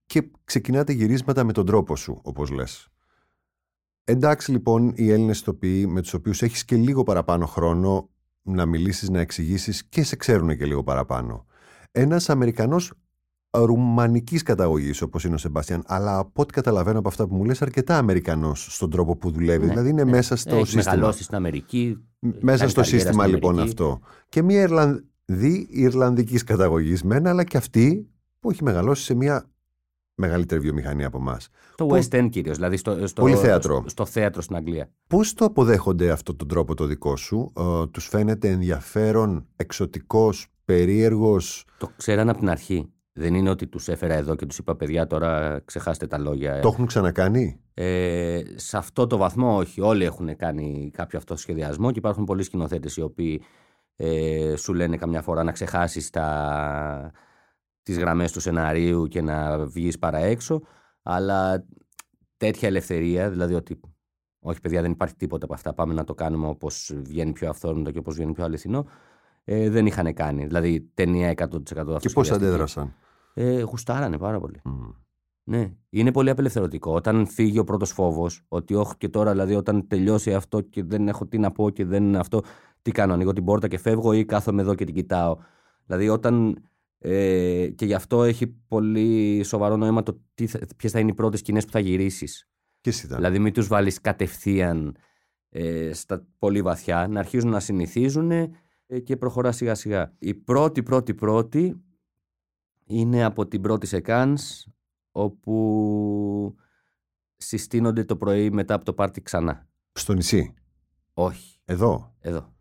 Και ξεκινάτε γυρίσματα με τον τρόπο σου, όπως λες. Εντάξει λοιπόν οι Έλληνες ηθοποιοί με τους οποίους έχεις και λίγο παραπάνω χρόνο να μιλήσεις, να εξηγήσεις και σε ξέρουν και λίγο παραπάνω. Ένας Αμερικανός ρουμανικής καταγωγής, όπως είναι ο Σεμπάστιαν, αλλά από ό,τι καταλαβαίνω από αυτά που μου λες, αρκετά Αμερικανός στον τρόπο που δουλεύει. Ναι, δηλαδή είναι ναι. μέσα στο Έχεις σύστημα. μεγαλώσει στην Αμερική. Μέσα κάνει στο καριέρα σύστημα στην λοιπόν Αμερική. αυτό. Και μια Ιρλανδή Ιρλανδικής καταγωγής μένα, αλλά και αυτή που έχει μεγαλώσει σε μια μεγαλύτερη βιομηχανία από εμάς. Το Πώς- West End κυρίως, δηλαδή στο, στο, Πολύ θέατρο. στο, στο θέατρο στην Αγγλία. Πώς το αποδέχονται αυτό τον τρόπο το δικό σου, ε, τους φαίνεται ενδιαφέρον, εξωτικός, περίεργος; Το ξέραν από την αρχή. Δεν είναι ότι τους έφερα εδώ και τους είπα: Παιδιά, τώρα ξεχάστε τα λόγια. Το έχουν ξανακάνει; Ε, σε αυτό το βαθμό όχι. Όλοι έχουν κάνει κάποιο αυτό σχεδιασμό και υπάρχουν πολλοί σκηνοθέτες οι οποίοι ε, σου λένε καμιά φορά να ξεχάσεις τις γραμμές του σεναρίου και να βγεις παρά έξω αλλά τέτοια ελευθερία, δηλαδή ότι όχι παιδιά δεν υπάρχει τίποτα από αυτά, πάμε να το κάνουμε όπως βγαίνει πιο αυθόρμητο και όπως βγαίνει πιο αληθινό, ε, δεν είχαν κάνει. Δηλαδή ταινία 100% αυτό. Και πώς αντέδρασαν; Ε, γουστάρανε πάρα πολύ. Ναι, είναι πολύ απελευθερωτικό. Όταν φύγει ο πρώτος φόβος, ότι όχι και τώρα, δηλαδή, όταν τελειώσει αυτό και δεν έχω τι να πω και δεν είναι αυτό, τι κάνω, ανοίγω την πόρτα και φεύγω ή κάθομαι εδώ και την κοιτάω. Δηλαδή, όταν. Ε, και γι' αυτό έχει πολύ σοβαρό νόημα το ποιες θα είναι οι πρώτες σκηνές που θα γυρίσεις. ήταν. Δηλαδή, μην τους βάλεις κατευθείαν ε, στα πολύ βαθιά, να αρχίζουν να συνηθίζουν ε, και προχωρά σιγά σιγά. Η πρώτη, πρώτη, πρώτη είναι από την πρώτη σεκάνς όπου συστήνονται το πρωί μετά από το πάρτι ξανά. Στο νησί; Όχι. Εδώ; Εδώ.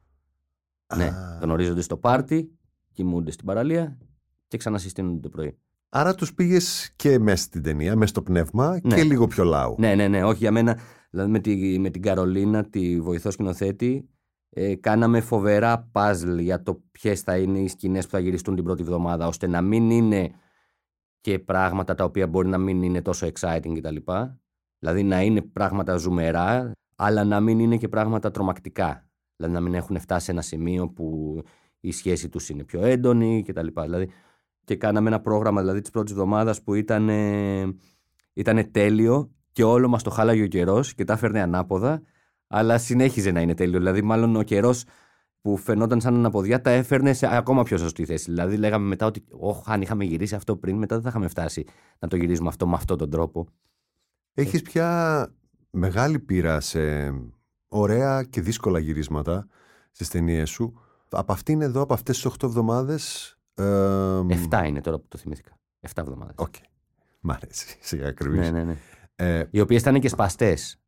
Ναι, γνωρίζονται στο πάρτι, κοιμούνται στην παραλία και ξανασυστήνονται το πρωί. Άρα τους πήγες και μέσα στην ταινία, μέσα στο πνεύμα Ναι. και λίγο πιο λαού. Ναι, ναι, ναι. Όχι για μένα. Δηλαδή με, τη, με την Καρολίνα, τη βοηθό σκηνοθέτη, ε, κάναμε φοβερά puzzle για το ποιες θα είναι οι σκηνές που θα γυριστούν την πρώτη εβδομάδα, ώστε να μην είναι και πράγματα τα οποία μπορεί να μην είναι τόσο exciting κτλ. Δηλαδή να είναι πράγματα ζουμερά, αλλά να μην είναι και πράγματα τρομακτικά. Δηλαδή να μην έχουν φτάσει σε ένα σημείο που η σχέση τους είναι πιο έντονη κτλ. Δηλαδή, και κάναμε ένα πρόγραμμα δηλαδή, της πρώτης εβδομάδας που ήταν, ήταν τέλειο και όλο μας το χάλαγε ο καιρός και τα έφερνε ανάποδα, αλλά συνέχιζε να είναι τέλειο. Δηλαδή, μάλλον ο καιρός που φαινόταν σαν αναποδιά τα έφερνε σε ακόμα πιο σωστή θέση. Δηλαδή, λέγαμε μετά ότι, Όχι, αν είχαμε γυρίσει αυτό πριν, μετά δεν θα είχαμε φτάσει να το γυρίζουμε αυτό με αυτόν τον τρόπο. Έχεις πια μεγάλη πείρα σε ωραία και δύσκολα γυρίσματα στις ταινίες σου. Από αυτήν εδώ, από αυτές τις 8 εβδομάδες... Ε, Εφτά είναι τώρα που το θυμήθηκα. Εφτά εβδομάδες. Οκ. Μ' αρέσει. Είσαι ακριβής. Ναι, ναι, ναι. Ε, Οι οποίες ήταν και σπαστές.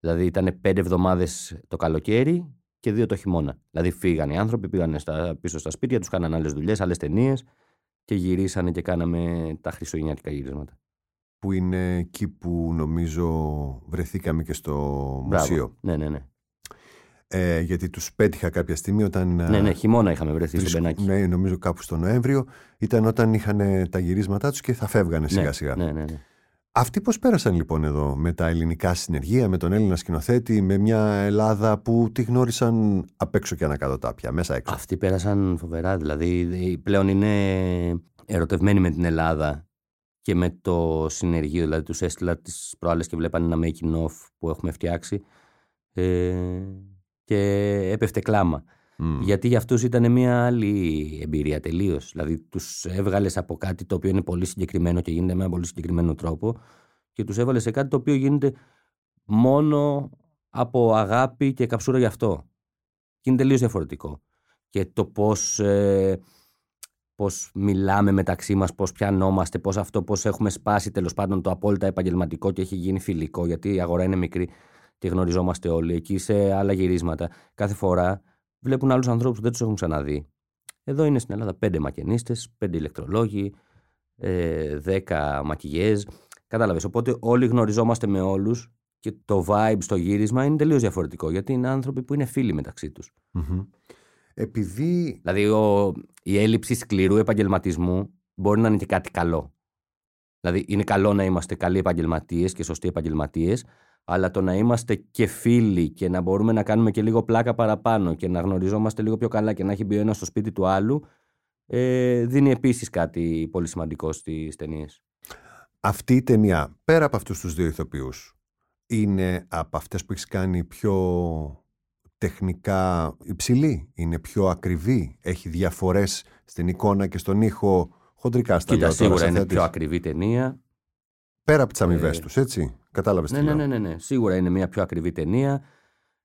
Δηλαδή ήταν πέντε εβδομάδες το καλοκαίρι και δύο το χειμώνα. Δηλαδή φύγανε οι άνθρωποι, πήγαν στα, πίσω στα σπίτια τους, κάνανε άλλες δουλειές, άλλες ταινίες και γυρίσανε και κάναμε τα χριστουγεννιάτικα γυρίσματα. που είναι εκεί που νομίζω βρεθήκαμε και στο Μπράβο. μουσείο. Ναι, ναι, ναι. Ε, γιατί τους πέτυχα κάποια στιγμή όταν... Ναι, ναι, χειμώνα είχαμε βρεθεί στο βρίσκ- Μπενάκι. Ναι, νομίζω κάπου στο Νοέμβριο. Ήταν όταν είχαν τα γυρίσματά τους και θα φεύγανε σιγά ναι, σιγά. ναι, ναι, ναι. Αυτοί πώς πέρασαν λοιπόν εδώ με τα ελληνικά συνεργεία, με τον Έλληνα σκηνοθέτη, με μια Ελλάδα που τη γνώρισαν απ' έξω και ανακατοτάπια, μέσα έξω; Αυτοί πέρασαν φοβερά. Δηλαδή πλέον είναι ερωτευμένοι με την Ελλάδα και με το συνεργείο. Δηλαδή τους έστειλα τις προάλλες και βλέπανε ένα making of που έχουμε φτιάξει. Ε, και έπεφτε κλάμα. Μμ. Γιατί για αυτούς ήταν μια άλλη εμπειρία τελείως. Δηλαδή τους έβγαλες από κάτι το οποίο είναι πολύ συγκεκριμένο και γίνεται με ένα πολύ συγκεκριμένο τρόπο και τους έβαλες σε κάτι το οποίο γίνεται μόνο από αγάπη και καψούρα γι' αυτό. Και είναι τελείως διαφορετικό. Και το πώς, ε, πώς μιλάμε μεταξύ μας, πώς πιανόμαστε, πώς αυτό, πώς έχουμε σπάσει τέλος πάντων το απόλυτα επαγγελματικό και έχει γίνει φιλικό, γιατί η αγορά είναι μικρή και γνωριζόμαστε όλοι. Εκεί σε άλλα γυρίσματα, κάθε φορά βλέπουν άλλους ανθρώπους που δεν τους έχουν ξαναδεί. Εδώ είναι στην Ελλάδα πέντε μακενίστες, πέντε ηλεκτρολόγοι, ε, δέκα μακιγιέζ. Κατάλαβες, οπότε όλοι γνωριζόμαστε με όλους και το vibe στο γύρισμα είναι τελείως διαφορετικό, γιατί είναι άνθρωποι που είναι φίλοι μεταξύ τους. Μμμ. Επειδή Δηλαδή ο, η έλλειψη σκληρού επαγγελματισμού μπορεί να είναι και κάτι καλό. Δηλαδή είναι καλό να είμαστε καλοί επαγγελματίες και σωστοί επαγγελματίες, αλλά το να είμαστε και φίλοι και να μπορούμε να κάνουμε και λίγο πλάκα παραπάνω και να γνωριζόμαστε λίγο πιο καλά και να έχει μπει ο ένας στο σπίτι του άλλου, ε, δίνει επίσης κάτι πολύ σημαντικό στις ταινίες. αυτή η ταινία, πέρα από αυτούς τους δύο ηθοποιούς, είναι από αυτές που έχεις κάνει πιο τεχνικά υψηλή, είναι πιο ακριβή, έχει διαφορές στην εικόνα και στον ήχο χοντρικά στα Κοίτα, λέω τώρα, σίγουρα σαν είναι θεατής. πιο ακριβή ταινία. Πέρα από τις αμοιβές Ε, τους, έτσι, κατάλαβες Ναι, τι ναι, λέω. ναι, ναι, ναι. Σίγουρα είναι μια πιο ακριβή ταινία.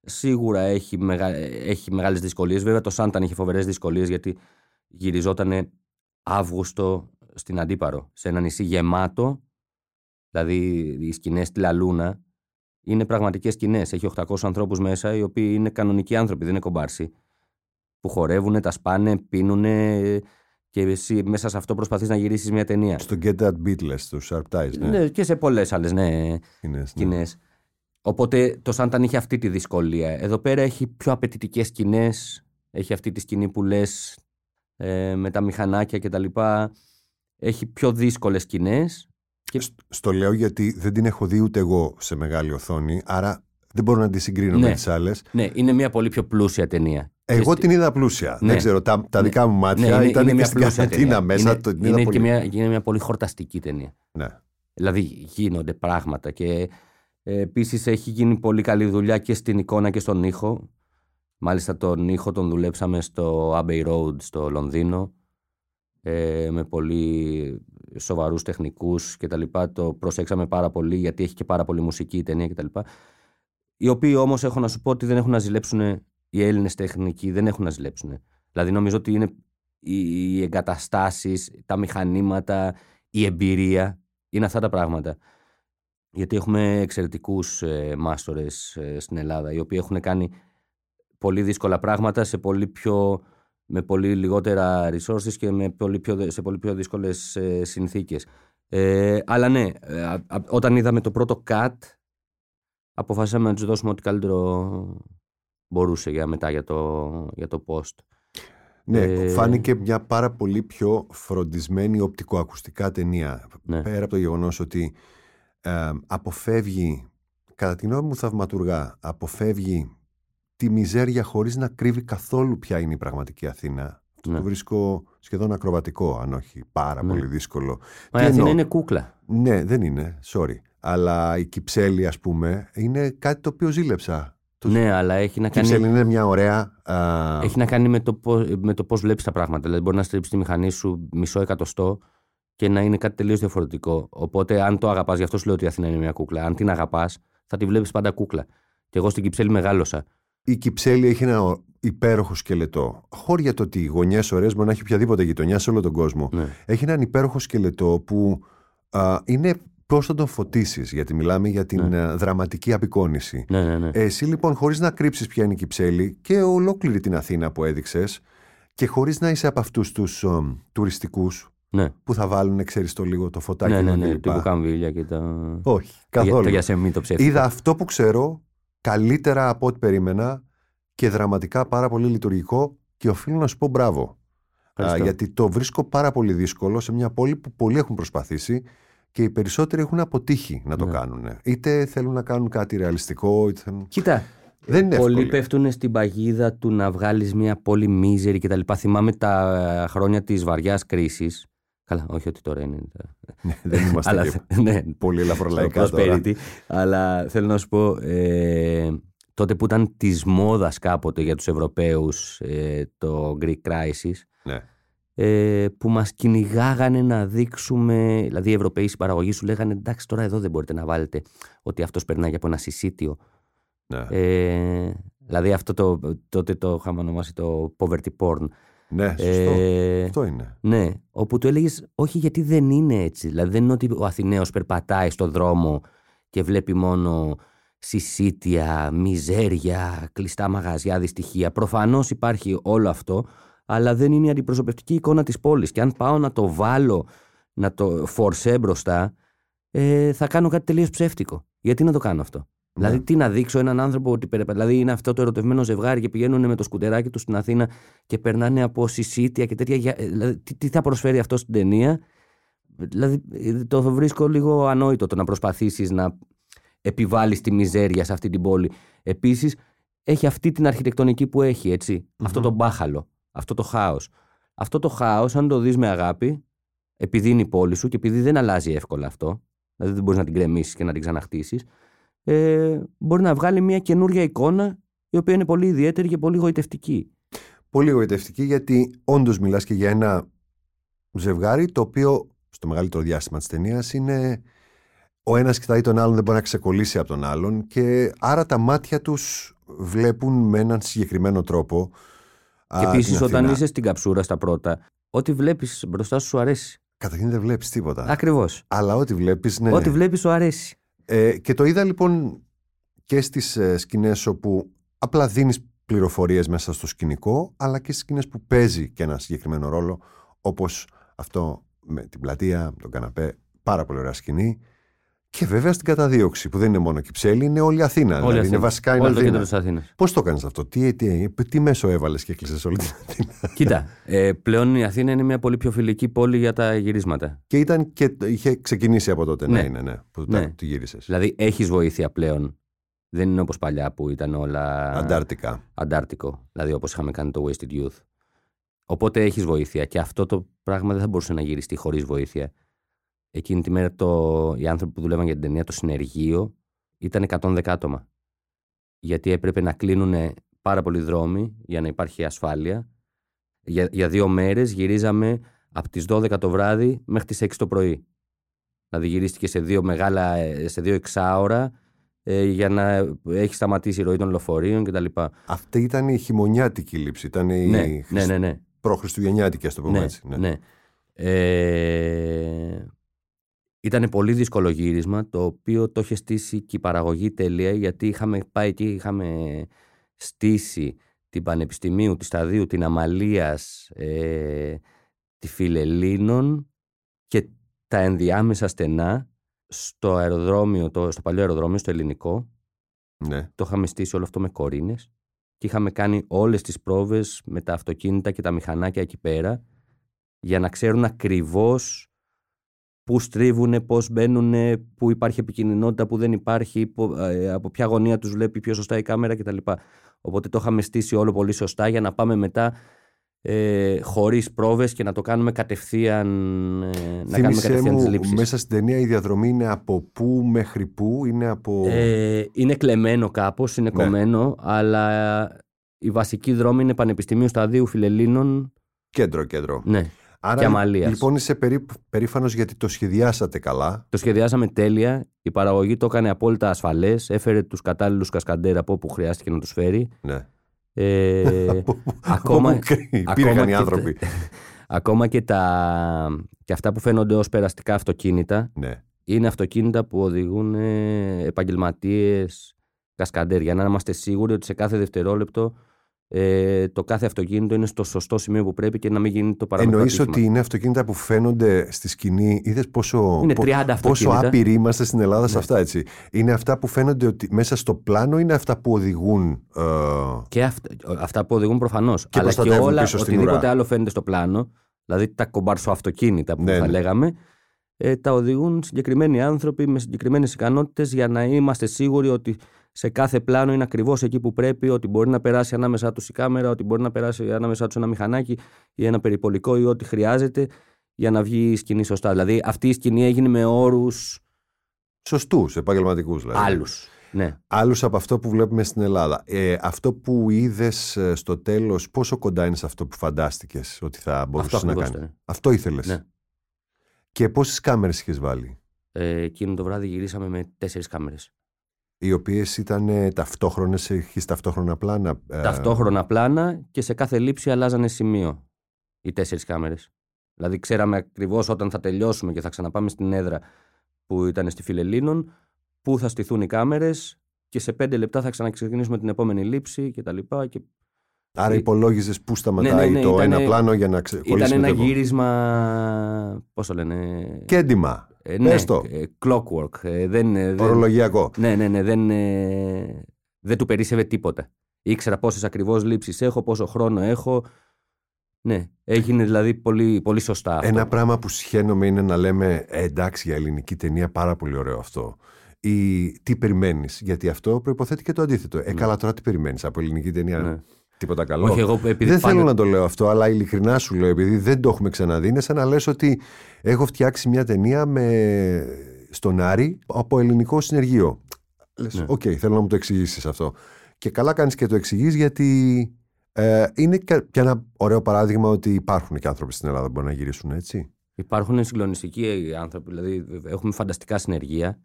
Σίγουρα έχει, μεγα... έχει μεγάλες δυσκολίες. Βέβαια το Σάνταν είχε φοβερές δυσκολίες γιατί γυριζόταν Αύγουστο στην Αντίπαρο, σε ένα νησί γεμάτο. Δηλαδή οι σκηνές στη Λαλούνα είναι πραγματικές σκηνές. Έχει 800 ανθρώπους μέσα οι οποίοι είναι κανονικοί άνθρωποι, δεν είναι κομπάρσι. Που χορεύουν, τα σπάνε, πίνουν και εσύ μέσα σε αυτό προσπαθείς να γυρίσεις μια ταινία. Στο Get That Beatles, του Sharp Ties, ναι. Ναι, και σε πολλές άλλες, ναι, Είναι, ναι. σκηνές. Οπότε το Σάνταν είχε αυτή τη δυσκολία. Εδώ πέρα έχει πιο απαιτητικές σκηνές. Έχει αυτή τη σκηνή που λες ε, με τα μηχανάκια κτλ. Έχει πιο δύσκολες σκηνές. Και- Σ- Στο λέω γιατί δεν την έχω δει ούτε εγώ σε μεγάλη οθόνη, άρα δεν μπορώ να τη συγκρίνω Ναι. με τις άλλες. Ναι, είναι μια πολύ πιο πλούσια ταινία. Εγώ Και στη- την είδα πλούσια. Ναι. Δεν ξέρω, τα, τα Ναι. δικά μου Ναι, μάτια είναι- ήταν είναι και μια στην πλούσια καραντίνα ταινία. μέσα. Είναι, το, την είναι, είδα και πολύ. μια, είναι μια πολύ χορταστική ταινία. Ναι. Δηλαδή γίνονται πράγματα και ε, επίσης έχει γίνει πολύ καλή δουλειά και στην εικόνα και στον ήχο. Μάλιστα τον ήχο τον δουλέψαμε στο Abbey Road στο Λονδίνο ε, με πολύ σοβαρούς τεχνικούς και τα λοιπά. Το προσέξαμε πάρα πολύ γιατί έχει και πάρα πολύ μουσική η ταινία και τα λοιπά. Οι οποίοι όμως έχω να σου πω ότι δεν έχουν να ζηλέψουν οι Έλληνες τεχνικοί, δεν έχουν να ζηλέψουν. Δηλαδή νομίζω ότι είναι οι, οι εγκαταστάσεις, τα μηχανήματα, η εμπειρία είναι αυτά τα πράγματα. Γιατί έχουμε εξαιρετικούς ε, μάστορες ε, στην Ελλάδα, οι οποίοι έχουν κάνει πολύ δύσκολα πράγματα σε πολύ πιο, με πολύ λιγότερα resources και με πολύ πιο, σε πολύ πιο δύσκολες ε, συνθήκες. Ε, αλλά ναι, ε, α- α- όταν είδαμε το πρώτο cut, αποφασίσαμε να τους δώσουμε ό,τι καλύτερο μπορούσε για μετά για το, για το post. Ναι, Ε, φάνηκε μια πάρα πολύ πιο φροντισμένη οπτικοακουστικά ταινία. Ναι. Πέρα από το γεγονός ότι ε, αποφεύγει, κατά τη γνώμη μου θαυματουργά, αποφεύγει τη μιζέρια χωρίς να κρύβει καθόλου ποια είναι η πραγματική Αθήνα. Αυτό Ναι. το βρίσκω σχεδόν ακροβατικό, αν όχι πάρα Ναι. πολύ δύσκολο. Μα Τι η Αθήνα εννοώ; είναι κούκλα. Ναι, δεν είναι, sorry. Αλλά η Κυψέλη, ας πούμε, είναι κάτι το οποίο ζήλεψα. Το Ναι, αλλά έχει να Η κάνει... Κυψέλη είναι μια ωραία... α, Έχει να κάνει με το, πώς, με το πώς βλέπεις τα πράγματα. Δηλαδή μπορεί να στρίψεις τη μηχανή σου μισό εκατοστό και να είναι κάτι τελείως διαφορετικό. Οπότε αν το αγαπάς, γι' αυτό σου λέω ότι η Αθήνα είναι μια κούκλα. Αν την αγαπάς, θα τη βλέπεις πάντα κούκλα. Και εγώ στην Κυψέλη μεγάλωσα. Η Κυψέλη έχει ένα ο- υπέροχο σκελετό. Χώρια το ότι οι γωνιές ωραίες μπορεί να έχει οποιαδήποτε γειτονιά σε όλο τον κόσμο. Ναι. Έχει έναν υπέροχο σκελετό που α, είναι πώ θα τον φωτίσεις, γιατί μιλάμε για την Ναι. α, δραματική απεικόνηση. Ναι, ναι, ναι. Ε, Εσύ λοιπόν, χωρίς να κρύψεις ποια είναι η Κυψέλη και ολόκληρη την Αθήνα που έδειξες και χωρίς να είσαι από αυτούς τους τουριστικούς ναι. που θα βάλουν, ξέρεις το λίγο το φωτάκι ναι, ναι, εδώ ναι, κλπ. τύπου καμβίλια και τα... Όχι, Το, καθόλου. το γιασεμί το ψεύτικο. Είδα αυτό που ξέρω καλύτερα από ό,τι περίμενα και δραματικά πάρα πολύ λειτουργικό και οφείλω να σου πω μπράβο. Α, Ευχαριστώ. γιατί το βρίσκω πάρα πολύ δύσκολο σε μια πόλη που πολλοί έχουν προσπαθήσει και οι περισσότεροι έχουν αποτύχει να το Ναι. κάνουν. Είτε θέλουν να κάνουν κάτι ρεαλιστικό, είτε θέλουν... Κοίτα, Δεν είναι πολλοί εύκολο. πέφτουν στην παγίδα του να βγάλεις μια πόλη μίζερη και τα λοιπά. Θυμάμαι τα ε, χρόνια της βαριάς κρίσης. Καλά, όχι ότι τώρα είναι. Ναι, δεν είμαστε αλλά, και ναι, πολύ ελαφρολαϊκά στο τώρα. prosperity. Αλλά θέλω να σου πω, ε, τότε που ήταν της μόδας κάποτε για τους Ευρωπαίους ε, το Greek Crisis, Ναι. Ε, που μας κυνηγάγανε να δείξουμε, δηλαδή οι Ευρωπαίοι στην παραγωγή σου λέγανε εντάξει τώρα εδώ δεν μπορείτε να βάλετε ότι αυτός περνάει από ένα συσίτιο. Ναι. Ε, δηλαδή αυτό το, τότε το είχαμε ονομάσει το poverty porn. ναι, σωστό. Ε, Αυτό είναι. ναι, όπου του έλεγες όχι γιατί δεν είναι έτσι. Δηλαδή δεν είναι ότι ο Αθηναίος περπατάει στο δρόμο και βλέπει μόνο συσίτια, μιζέρια, κλειστά μαγαζιά, δυστυχία. Προφανώς υπάρχει όλο αυτό, αλλά δεν είναι η αντιπροσωπευτική εικόνα της πόλης. Και αν πάω να το βάλω, να το φορσέ μπροστά, ε, θα κάνω κάτι τελείως ψεύτικο. Γιατί να το κάνω αυτό; Δηλαδή, τι να δείξω έναν άνθρωπο ότι περπα- Δηλαδή, είναι αυτό το ερωτευμένο ζευγάρι και πηγαίνουν με το σκουτεράκι τους στην Αθήνα και περνάνε από συσίτια και τέτοια. για- ε, Δηλαδή, τι, τι θα προσφέρει αυτό στην ταινία; Δηλαδή, ε, το βρίσκω λίγο ανόητο το να προσπαθήσεις να επιβάλλεις τη μιζέρια σε αυτή την πόλη. Επίσης, έχει αυτή την αρχιτεκτονική που έχει, έτσι. Αυτό το μπάχαλο. Αυτό το χάος. Αυτό το χάος, αν το δεις με αγάπη, επειδή είναι η πόλη σου και επειδή δεν αλλάζει εύκολα αυτό, δηλαδή δεν μπορείς να την κρεμίσει και να την ξαναχτίσεις, ε, μπορεί να βγάλει μια καινούρια εικόνα η οποία είναι πολύ ιδιαίτερη και πολύ γοητευτική. Πολύ γοητευτική γιατί όντως μιλάς και για ένα ζευγάρι το οποίο στο μεγαλύτερο διάστημα της ταινίας είναι ο ένας κοιτάει τον άλλον δεν μπορεί να ξεκολλήσει από τον άλλον και άρα τα μάτια τους βλέπουν με έναν συγκεκριμένο τρόπο α, και επίσης, την όταν Αθήνα. είσαι στην καψούρα στα πρώτα, ό,τι βλέπεις μπροστά σου σου αρέσει. Καταρχήν δεν βλέπεις τίποτα. Ακριβώς. Αλλά ό,τι βλέπεις, ναι. Ό,τι βλέπεις σου αρέσει. Ε, και το είδα λοιπόν και στις ε, σκηνές όπου απλά δίνεις πληροφορίες μέσα στο σκηνικό, αλλά και στις σκηνές που παίζει και ένα συγκεκριμένο ρόλο, όπως αυτό με την πλατεία, τον καναπέ, πάρα πολύ ωραία σκηνή. Και βέβαια στην καταδίωξη, που δεν είναι μόνο Κυψέλη, είναι όλη η Αθήνα. Όλη δηλαδή Αθήνα. είναι βασικά είναι Όλο το Αθήνα. κέντρο της Αθήνας. Πώς το έκανε αυτό, τι, τι, τι μέσο έβαλες και έκλεισες όλη την Αθήνα; Κοίτα, ε, πλέον η Αθήνα είναι μια πολύ πιο φιλική πόλη για τα γυρίσματα. Και ήταν και είχε ξεκινήσει από τότε. Ναι, Ναι. ναι, ναι. Που Ναι. ναι. τη γύρισες. Δηλαδή έχεις βοήθεια πλέον. Δεν είναι όπως παλιά που ήταν όλα Αντάρτικα. αντάρτικο. Δηλαδή όπως είχαμε κάνει το Wasted Youth. Οπότε έχεις βοήθεια και αυτό το πράγμα δεν θα μπορούσε να γυριστεί χωρίς βοήθεια. Εκείνη τη μέρα το, οι άνθρωποι που δουλεύαν για την ταινία, το συνεργείο, ήταν 110 άτομα. Γιατί έπρεπε να κλείνουν πάρα πολλοί δρόμοι για να υπάρχει ασφάλεια. Για, για δύο μέρες γυρίζαμε από τις 12 το βράδυ μέχρι τις 6 το πρωί. Δηλαδή γυρίστηκε σε δύο μεγάλα, ε, σε δύο εξάωρα ε, για να έχει σταματήσει η ροή των λεωφορείων κτλ. Αυτή ήταν η χειμωνιάτικη λήψη. Ήταν η Ναι, ναι, ναι, ναι. προχριστουγεννιάτικη, ας το πούμε ναι, έτσι. Ναι. ναι. Ε, ήταν πολύ δύσκολο γύρισμα το οποίο το είχε στήσει και η παραγωγή τέλεια γιατί είχαμε πάει εκεί, είχαμε στήσει την Πανεπιστημίου, τη Σταδίου, την Αμαλίας, ε, τη Φιλελλήνων και τα ενδιάμεσα στενά στο αεροδρόμιο, το, στο παλιό αεροδρόμιο, στο ελληνικό. ναι. Το είχαμε στήσει όλο αυτό με κορίνες και είχαμε κάνει όλες τις πρόβες με τα αυτοκίνητα και τα μηχανάκια εκεί πέρα για να ξέρουν ακριβώς πού στρίβουν, πώς μπαίνουν, πού υπάρχει επικινδυνότητα, πού δεν υπάρχει, πού- ε, από ποια γωνία τους βλέπει πιο σωστά η κάμερα κτλ. Οπότε το είχαμε στήσει όλο πολύ σωστά για να πάμε μετά ε, χωρίς πρόβες και να το κάνουμε κατευθείαν, ε, να κάνουμε Θύμησέ κατευθείαν τις μου, λήψεις. μέσα στην ταινία η διαδρομή είναι από πού μέχρι πού, είναι από... Ε, είναι κλεμμένο κάπως, είναι Ναι. κομμένο, αλλά η βασική δρόμη είναι Πανεπιστημίου Σταδίου Φιλελλήνων. Κέντρο, κέντρο. Ναι. Άρα, και Αμαλίας. λοιπόν, είσαι περί... περήφανος γιατί το σχεδιάσατε καλά. Το σχεδιάσαμε τέλεια. Η παραγωγή το έκανε απόλυτα ασφαλές. Έφερε τους κατάλληλους κασκαντέρ από όπου χρειάστηκε να τους φέρει. Ναι. Ε, Από- ακόμα, από πού υπήρχαν ακόμα οι και άνθρωποι. τα- ακόμα και, τα, και αυτά που φαίνονται ως περαστικά αυτοκίνητα Ναι. είναι αυτοκίνητα που οδηγούν ε, επαγγελματίες κασκαντέρ για να είμαστε σίγουροι ότι σε κάθε δευτερόλεπτο ε, το κάθε αυτοκίνητο είναι στο σωστό σημείο που πρέπει και να μην γίνει το παραμικρό Εννοείς ατύχημα. ότι είναι αυτοκίνητα που φαίνονται στη σκηνή. Είδες πόσο, Είναι πο- 30 πόσο αυτοκίνητα. άπειροι είμαστε στην Ελλάδα σε Ναι. αυτά, έτσι. Είναι αυτά που φαίνονται ότι μέσα στο πλάνο είναι αυτά που οδηγούν. ε, Και αυτά, αυτά που οδηγούν προφανώς. Αλλά και προστατεύουν όλα, πίσω στην οτιδήποτε ουρά. άλλο φαίνεται στο πλάνο, δηλαδή τα κομπαρσοαυτοκίνητα που Ναι, θα ναι. λέγαμε, ε, τα οδηγούν συγκεκριμένοι άνθρωποι με συγκεκριμένες ικανότητες για να είμαστε σίγουροι ότι σε κάθε πλάνο είναι ακριβώς εκεί που πρέπει, ότι μπορεί να περάσει ανάμεσά τους η κάμερα, ότι μπορεί να περάσει ανάμεσά τους ένα μηχανάκι ή ένα περιπολικό ή ό,τι χρειάζεται για να βγει η σκηνή σωστά. Δηλαδή αυτή η σκηνή έγινε με όρους Σωστούς, επαγγελματικούς δηλαδή. άλλους. Ναι. Άλλους από αυτό που βλέπουμε στην Ελλάδα. Ε, αυτό που είδες στο τέλος, πόσο κοντά είναι σε αυτό που φαντάστηκες ότι θα μπορούσες να ακριβώς κάνεις; ήταν. Αυτό ήθελες; Ναι. Και πόσες κάμερες είχες βάλει, Ε, εκείνο το βράδυ γυρίσαμε με τέσσερις κάμερες. Οι οποίες ήταν ε, ταυτόχρονες, έχεις ταυτόχρονα πλάνα. ε, ταυτόχρονα πλάνα και σε κάθε λήψη αλλάζανε σημείο οι τέσσερις κάμερες. Δηλαδή, ξέραμε ακριβώς όταν θα τελειώσουμε και θα ξαναπάμε στην έδρα που ήταν στη Φιλελλήνων, πού θα στηθούν οι κάμερες και σε πέντε λεπτά θα ξαναξεκινήσουμε την επόμενη λήψη κτλ. Και Άρα Ε, υπολόγιζες πού σταματάει ναι, ναι, το ήτανε- ένα πλάνο για να ξε... ήταν κολλήσει με ένα το επόμενο. γύρισμα. Πώς το λένε. Κέντημα, ε, ναι, πες το. ε, clockwork. Ε, δεν, ε, δεν, ορολογιακό. Ναι, ναι, ναι. Δεν, ε, δεν του περίσσευε τίποτα. Ήξερα πόσες ακριβώς λήψεις έχω, πόσο χρόνο έχω. Ναι, έγινε δηλαδή πολύ, πολύ σωστά αυτό. Ένα πράγμα που σχένομαι είναι να λέμε «Ε, εντάξει για ελληνική ταινία πάρα πολύ ωραίο αυτό. Ή τι περιμένεις, γιατί αυτό προποθέτει και το αντίθετο. Ε, καλά, τώρα τι περιμένεις από ελληνική ταινία; Ναι. Τίποτα καλό. Όχι, εγώ επειδή δεν πάντα- θέλω να το λέω αυτό, αλλά ειλικρινά σου λέω, επειδή δεν το έχουμε ξαναδεί, είναι σαν να λες ότι έχω φτιάξει μια ταινία με... στον Άρη από ελληνικό συνεργείο. Λες, Ναι. οκ, θέλω να μου το εξηγήσεις αυτό. Και καλά κάνεις και το εξηγείς γιατί ε, είναι και και ένα ωραίο παράδειγμα ότι υπάρχουν και άνθρωποι στην Ελλάδα που μπορούν να γυρίσουν έτσι. Υπάρχουν συγκλονιστικοί άνθρωποι, δηλαδή έχουμε φανταστικά συνεργεία.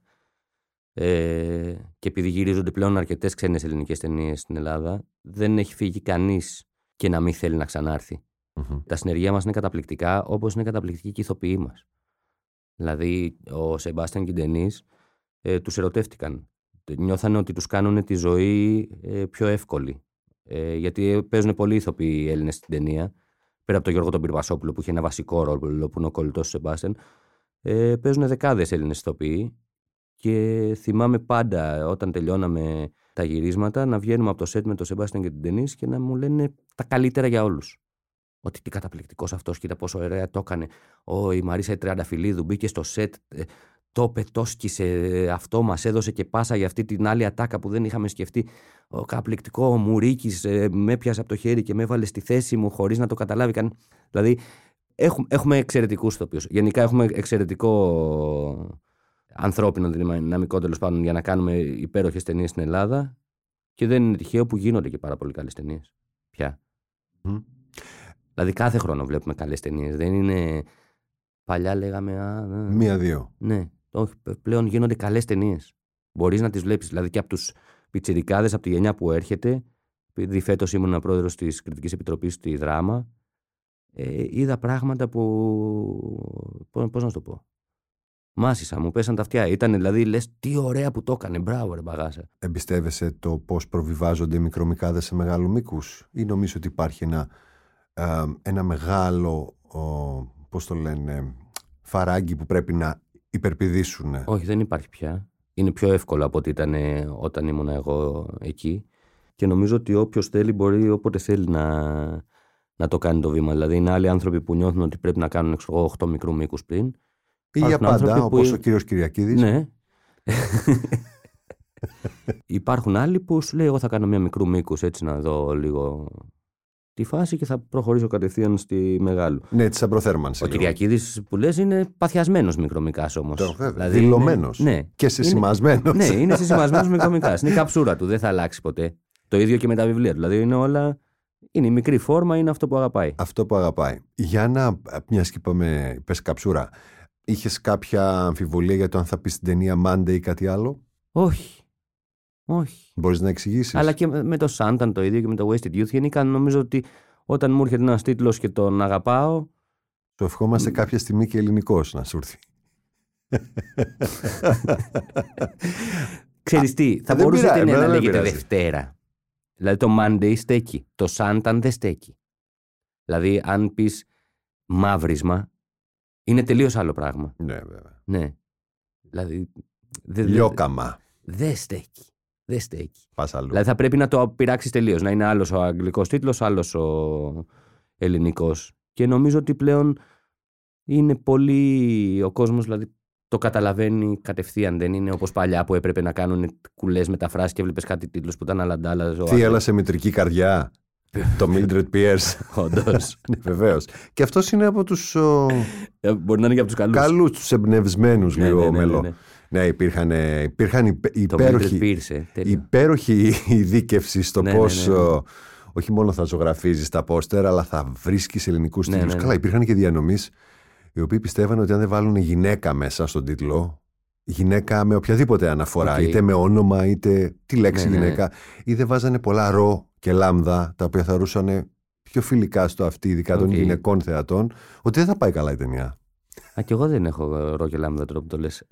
Ε, και επειδή γυρίζονται πλέον αρκετές ξένες ελληνικές ταινίες στην Ελλάδα, δεν έχει φύγει κανείς και να μην θέλει να ξανάρθει. Μμμ. Τα συνεργεία μας είναι καταπληκτικά, όπως είναι καταπληκτική και οι ηθοποιοί μας. Δηλαδή, ο Σεμπάστιαν και η Ντενή ε, τους ερωτεύτηκαν. Νιώθανε ότι τους κάνουν τη ζωή ε, πιο εύκολη. Ε, γιατί παίζουν πολλοί ηθοποιοί Έλληνες στην ταινία. Πέρα από τον Γιώργο τον Πυρβασόπουλο που είχε ένα βασικό ρόλο που είναι ο κολλητός του Σεμπάστιαν. Ε, παίζουν δεκάδες Έλληνες ηθοποιοί Και θυμάμαι πάντα όταν τελειώναμε τα γυρίσματα να βγαίνουμε από το σετ με τον Σεμπάστιαν και την Τενή και να μου λένε τα καλύτερα για όλους. Ότι τι καταπληκτικός αυτός, κοίτα πόσο ωραία το έκανε. Ο, η Μαρίσα η Τριανταφυλλίδου μπήκε στο σετ, ε, το πετόσκησε αυτό, μας έδωσε και πάσα για αυτή την άλλη ατάκα που δεν είχαμε σκεφτεί. Ο καταπληκτικό ο Μουρίκη ε, με πιάσε από το χέρι και με έβαλε στη θέση μου χωρίς να το καταλάβει καν. Δηλαδή, έχουμε, έχουμε εξαιρετικούς ηθοποιούς. Γενικά έχουμε εξαιρετικό ανθρώπινο δυναμικό τέλος πάντων για να κάνουμε υπέροχες ταινίες στην Ελλάδα. Και δεν είναι τυχαίο που γίνονται και πάρα πολύ καλές ταινίες. Πια. Μμ. Δηλαδή κάθε χρόνο βλέπουμε καλές ταινίες. Δεν είναι. Παλιά λέγαμε. Α, α, Μία-δύο. ναι, όχι, πλέον γίνονται καλές ταινίες. Μπορείς να τις βλέπεις. Δηλαδή και από τους πιτσιρικάδες από τη γενιά που έρχεται, επειδή φέτος ήμουν πρόεδρος της Κριτικής Επιτροπής στη Δράμα, ε, είδα πράγματα που. Πώς να σου το πω. Μάσησα, μου πέσαν τα αυτιά. Ήταν δηλαδή, λες, τι ωραία που το έκανε. Μπράβο, ρε μπαγάσα. Εμπιστεύεσαι το πώς προβιβάζονται οι μικρομικάδες σε μεγάλου μήκους ή νομίζω ότι υπάρχει ένα, ε, ένα μεγάλο, ο, πώς το λένε, φαράγγι που πρέπει να υπερπηδήσουν. Όχι, δεν υπάρχει πια. Είναι πιο εύκολο από ό,τι ήταν ε, όταν ήμουν εγώ εκεί. Και νομίζω ότι όποιος θέλει μπορεί όποτε θέλει να, να το κάνει το βήμα. Δηλαδή, είναι άλλοι άνθρωποι που νιώθουν ότι πρέπει να κάνουν ξέρω εγώ, 8 μικρού μήκους πριν. Ή για υπάρχουν πάντα, άνθρωποι που- όπως ο κύριος Κυριακίδης. Ναι. Υπάρχουν άλλοι που σου λέει: Εγώ θα κάνω μια μικρού μήκους έτσι να δω λίγο τη φάση και θα προχωρήσω κατευθείαν στη μεγάλου. Ναι, της αμπροθέρμανσης. Ο Κυριακίδης που λες είναι παθιασμένος μικρομικάς όμως. Το, βέβαια. Δηλωμένος. Ναι. Και συσημασμένος. Ναι, είναι συσημασμένο μικρομικάς. Είναι η καψούρα του, δεν θα αλλάξει ποτέ. Το ίδιο και με τα βιβλία του. Δηλαδή είναι όλα. Είναι η μικρή φόρμα, είναι αυτό που αγαπάει. Αυτό που αγαπάει. Για να, μια και είπαμε, πες καψούρα, είχες κάποια αμφιβολία για το αν θα πεις στην ταινία Monday ή κάτι άλλο; Όχι. Όχι. Μπορείς να εξηγήσεις; Αλλά και με το Σάνταν το ίδιο και με το Wasted Youth. Γενικά νομίζω ότι όταν μου έρχεται ένας τίτλος και τον αγαπάω. Το ευχόμαστε κάποια στιγμή και ελληνικός να σου έρθει. Ξέρεις τι, θα δεν μπορούσε η πειράζει, ταινία να εμένα δεν λέγεται πειράζει. Δευτέρα. Δηλαδή το Monday στέκει. Το Σάνταν δεν στέκει. Δηλαδή αν πεις μαύρισμα, είναι τελείως άλλο πράγμα. Ναι, βέβαια. Ναι. Δηλαδή. δε- δε- Λιόκαμα. Δεν στέκει. Δεν στέκει. Πας αλλού. Δηλαδή θα πρέπει να το πειράξεις τελείως. Να είναι άλλος ο αγγλικός τίτλος, άλλος ο ελληνικός. Και νομίζω ότι πλέον είναι πολύ. Ο κόσμος δηλαδή το καταλαβαίνει κατευθείαν. Δεν είναι όπως παλιά που έπρεπε να κάνουν κουλές μεταφράσεις και έβλεπε κάτι τίτλο που ήταν αλαντάλας. Τι έλα σε μητρική καρδιά; Το Mildred Pierce. Όντως. ναι, βεβαίως. Και αυτός είναι από τους Μπορεί να είναι και από τους καλούς. καλούς, τους εμπνευσμένους Ναι, λίγο ναι, ναι, ναι, μελό. ναι. Ναι, υπήρχαν, ε, υπήρχαν υπε- Το υπέροχοι, Mildred Pierce, ε, τέλειο. υπέροχη ειδίκευση στο Ναι, πώς ναι, ναι, ναι. όχι μόνο θα ζωγραφίζεις τα πόστερ, αλλά θα βρίσκεις ελληνικούς Ναι, τίτλους. ναι, ναι. Καλά, υπήρχαν και διανομείς οι οποίοι πιστεύαν ότι αν δεν βάλουν γυναίκα μέσα στον τίτλο, γυναίκα με οποιαδήποτε αναφορά, Οκ. είτε με όνομα, είτε τη λέξη Ναι, ναι. γυναίκα, ή δεν βάζανε πολλά ρο και λάμδα, τα οποία θαρρούσαν πιο φιλικά στο αυτή, ειδικά των Οκ. γυναικών θεατών, ότι δεν θα πάει καλά η ταινία. Α, κι εγώ δεν έχω ρο και λάμδα τώρα που το λες.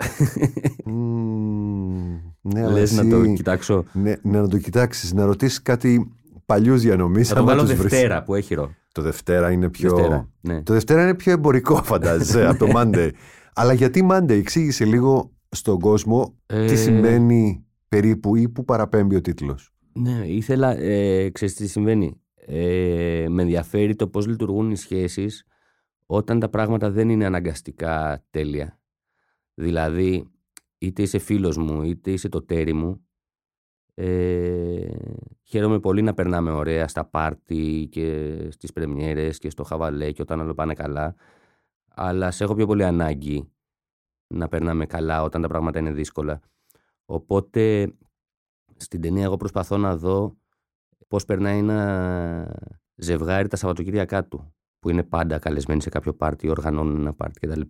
Μμμ, ναι, αλλά Λε εσύ- να το κοιτάξω. Ναι, ναι, να το κοιτάξεις, να ρωτήσεις κάτι παλιούς διανομείς. Θα το βάλω Δευτέρα που έχει ρο. Το Δευτέρα είναι πιο. Δευτέρα, ναι. Το Δευτέρα είναι πιο εμπορικό, φαντάζεσαι, από το Monday. Αλλά γιατί Monday, εξήγησε λίγο στον κόσμο τι Ε, σημαίνει περίπου ή που παραπέμπει ο τίτλος. Ναι, ήθελα, ε, ξέρεις τι συμβαίνει. Ε, με ενδιαφέρει το πώς λειτουργούν οι σχέσεις όταν τα πράγματα δεν είναι αναγκαστικά τέλεια. Δηλαδή, είτε είσαι φίλος μου, είτε είσαι το τέρι μου, ε, χαίρομαι πολύ να περνάμε ωραία στα πάρτι και στις πρεμιέρες και στο χαβαλέ και όταν όλα πάνε καλά, αλλά σε έχω πιο πολύ ανάγκη να περνάμε καλά όταν τα πράγματα είναι δύσκολα. Οπότε στην ταινία εγώ προσπαθώ να δω πώς περνάει ένα ζευγάρι τα Σαββατοκύριακά του που είναι πάντα καλεσμένοι σε κάποιο πάρτι, οργανώνουν ένα πάρτι κτλ.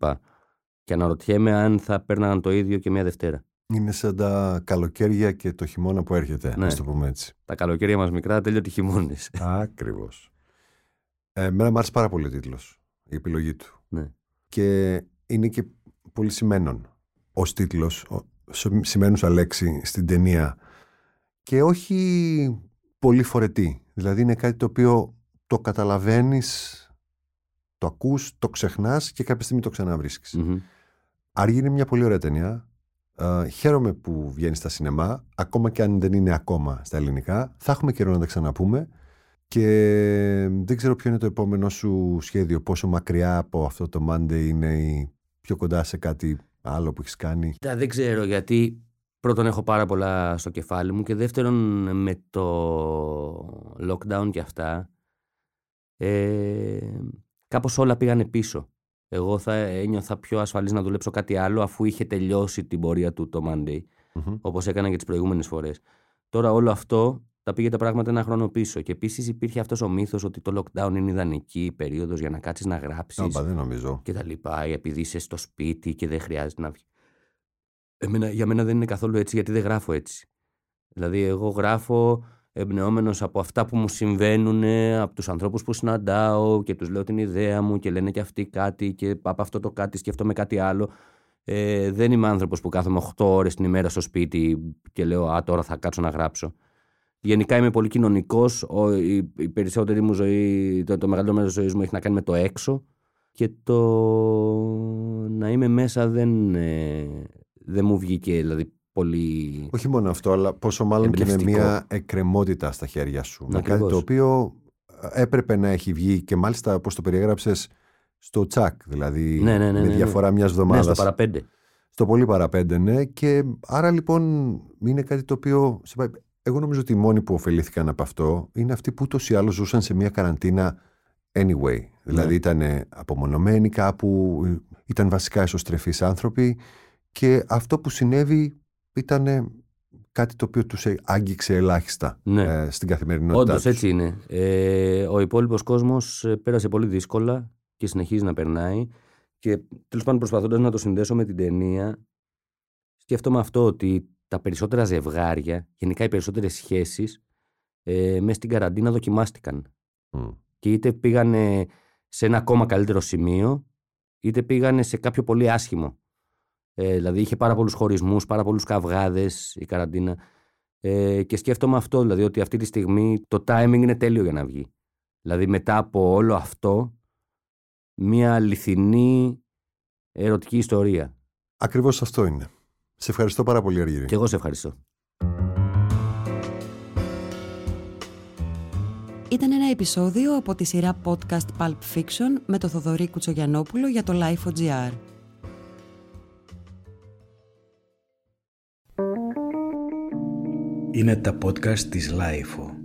Και αναρωτιέμαι αν θα παίρναγαν το ίδιο και μια Δευτέρα. Είναι σαν τα καλοκαίρια και το χειμώνα που έρχεται, Ναι. να το πούμε έτσι. Τα καλοκαίρια μας μικρά τέλειωτε χειμώνες. Ακριβώς. Ε, εμένα μου άρεσε πάρα πολύ ο τίτλος, η επιλογή του. ναι. και είναι και πολύ σημαίνον ως τίτλος, σημαίνουσα λέξη στην ταινία και όχι πολύ φορετή. Δηλαδή είναι κάτι το οποίο το καταλαβαίνεις, το ακούς, το ξεχνάς και κάποια στιγμή το ξαναβρίσκεις. Μμμ. Άργη είναι μια πολύ ωραία ταινία. Ε, χαίρομαι που βγαίνει στα σινεμά, ακόμα και αν δεν είναι ακόμα στα ελληνικά. Θα έχουμε καιρό να τα ξαναπούμε. Και δεν ξέρω ποιο είναι το επόμενο σου σχέδιο, πόσο μακριά από αυτό το Monday είναι ή πιο κοντά σε κάτι άλλο που έχεις κάνει. Τα δεν ξέρω γιατί πρώτον έχω πάρα πολλά στο κεφάλι μου και δεύτερον με το lockdown και αυτά ε, κάπως όλα πήγανε πίσω. Εγώ θα ένιωθα πιο ασφαλής να δουλέψω κάτι άλλο αφού είχε τελειώσει την πορεία του το Monday Μμμ. όπως έκανα και τις προηγούμενες φορές. Τώρα όλο αυτό τα πήγε τα πράγματα ένα χρόνο πίσω και επίσης υπήρχε αυτός ο μύθος ότι το lockdown είναι ιδανική περίοδος για να κάτσεις να γράψεις Άμπα, δεν νομίζω. και τα λοιπά, επειδή είσαι στο σπίτι και δεν χρειάζεται να βγει. Εμένα, για μένα δεν είναι καθόλου έτσι, γιατί δεν γράφω έτσι. Δηλαδή, εγώ γράφω εμπνεόμενος από αυτά που μου συμβαίνουν, από τους ανθρώπους που συναντάω και τους λέω την ιδέα μου και λένε και αυτοί κάτι και από αυτό το κάτι σκέφτομαι κάτι άλλο. Ε, δεν είμαι άνθρωπος που κάθομαι 8 ώρες την ημέρα στο σπίτι και λέω Α, τώρα θα κάτσω να γράψω. Γενικά είμαι πολύ κοινωνικός. Η, η περισσότερη μου ζωή, το, το μεγαλύτερο μέρος της ζωής μου έχει να κάνει με το έξω και το να είμαι μέσα δεν, ε, δεν μου βγήκε δηλαδή πολύ. Όχι μόνο αυτό, αλλά πόσο μάλλον και με Εμπνευστικό. μια εκκρεμότητα στα χέρια σου. Με κάτι Ακριβώς. το οποίο έπρεπε να έχει βγει και μάλιστα όπως το περιέγραψες στο τσακ, δηλαδή Ναι, ναι, ναι, με ναι, ναι. διαφορά μιας Ναι, εβδομάδας. στο παραπέντε. Στο πολύ παραπέντε, ναι. Και άρα λοιπόν είναι κάτι το οποίο. σε πάει- Εγώ νομίζω ότι οι μόνοι που ωφελήθηκαν από αυτό είναι αυτοί που ούτως ή άλλως ζούσαν σε μια καραντίνα anyway. Δηλαδή Ναι. ήταν απομονωμένοι κάπου, ήταν βασικά εσωστρεφείς άνθρωποι και αυτό που συνέβη ήταν κάτι το οποίο τους άγγιξε ελάχιστα Ναι. ε, στην καθημερινότητά Όντως τους. έτσι είναι. Ε, ο υπόλοιπος κόσμος πέρασε πολύ δύσκολα και συνεχίζει να περνάει. Και τέλος πάντων, προσπαθώντας να το συνδέσω με την ταινία, σκέφτομαι αυτό ότι τα περισσότερα ζευγάρια, γενικά οι περισσότερες σχέσεις, ε, μέσα στην καραντίνα δοκιμάστηκαν. Μμ. Και είτε πήγανε σε ένα ακόμα καλύτερο σημείο, είτε πήγανε σε κάποιο πολύ άσχημο. Ε, δηλαδή είχε πάρα πολλούς χωρισμούς, πάρα πολλούς καυγάδες η καραντίνα. Ε, και σκέφτομαι αυτό, δηλαδή ότι αυτή τη στιγμή το timing είναι τέλειο για να βγει. Δηλαδή μετά από όλο αυτό, μια αληθινή ερωτική ιστορία. Ακριβώς αυτό είναι. Σε ευχαριστώ πάρα πολύ, Αργύρη. Και εγώ σε ευχαριστώ. Ήταν ένα επεισόδιο από τη σειρά podcast Pulp Fiction με το Θοδωρή Κουτσογιανόπουλο για το Life.gr. Είναι τα podcast της Lifeo.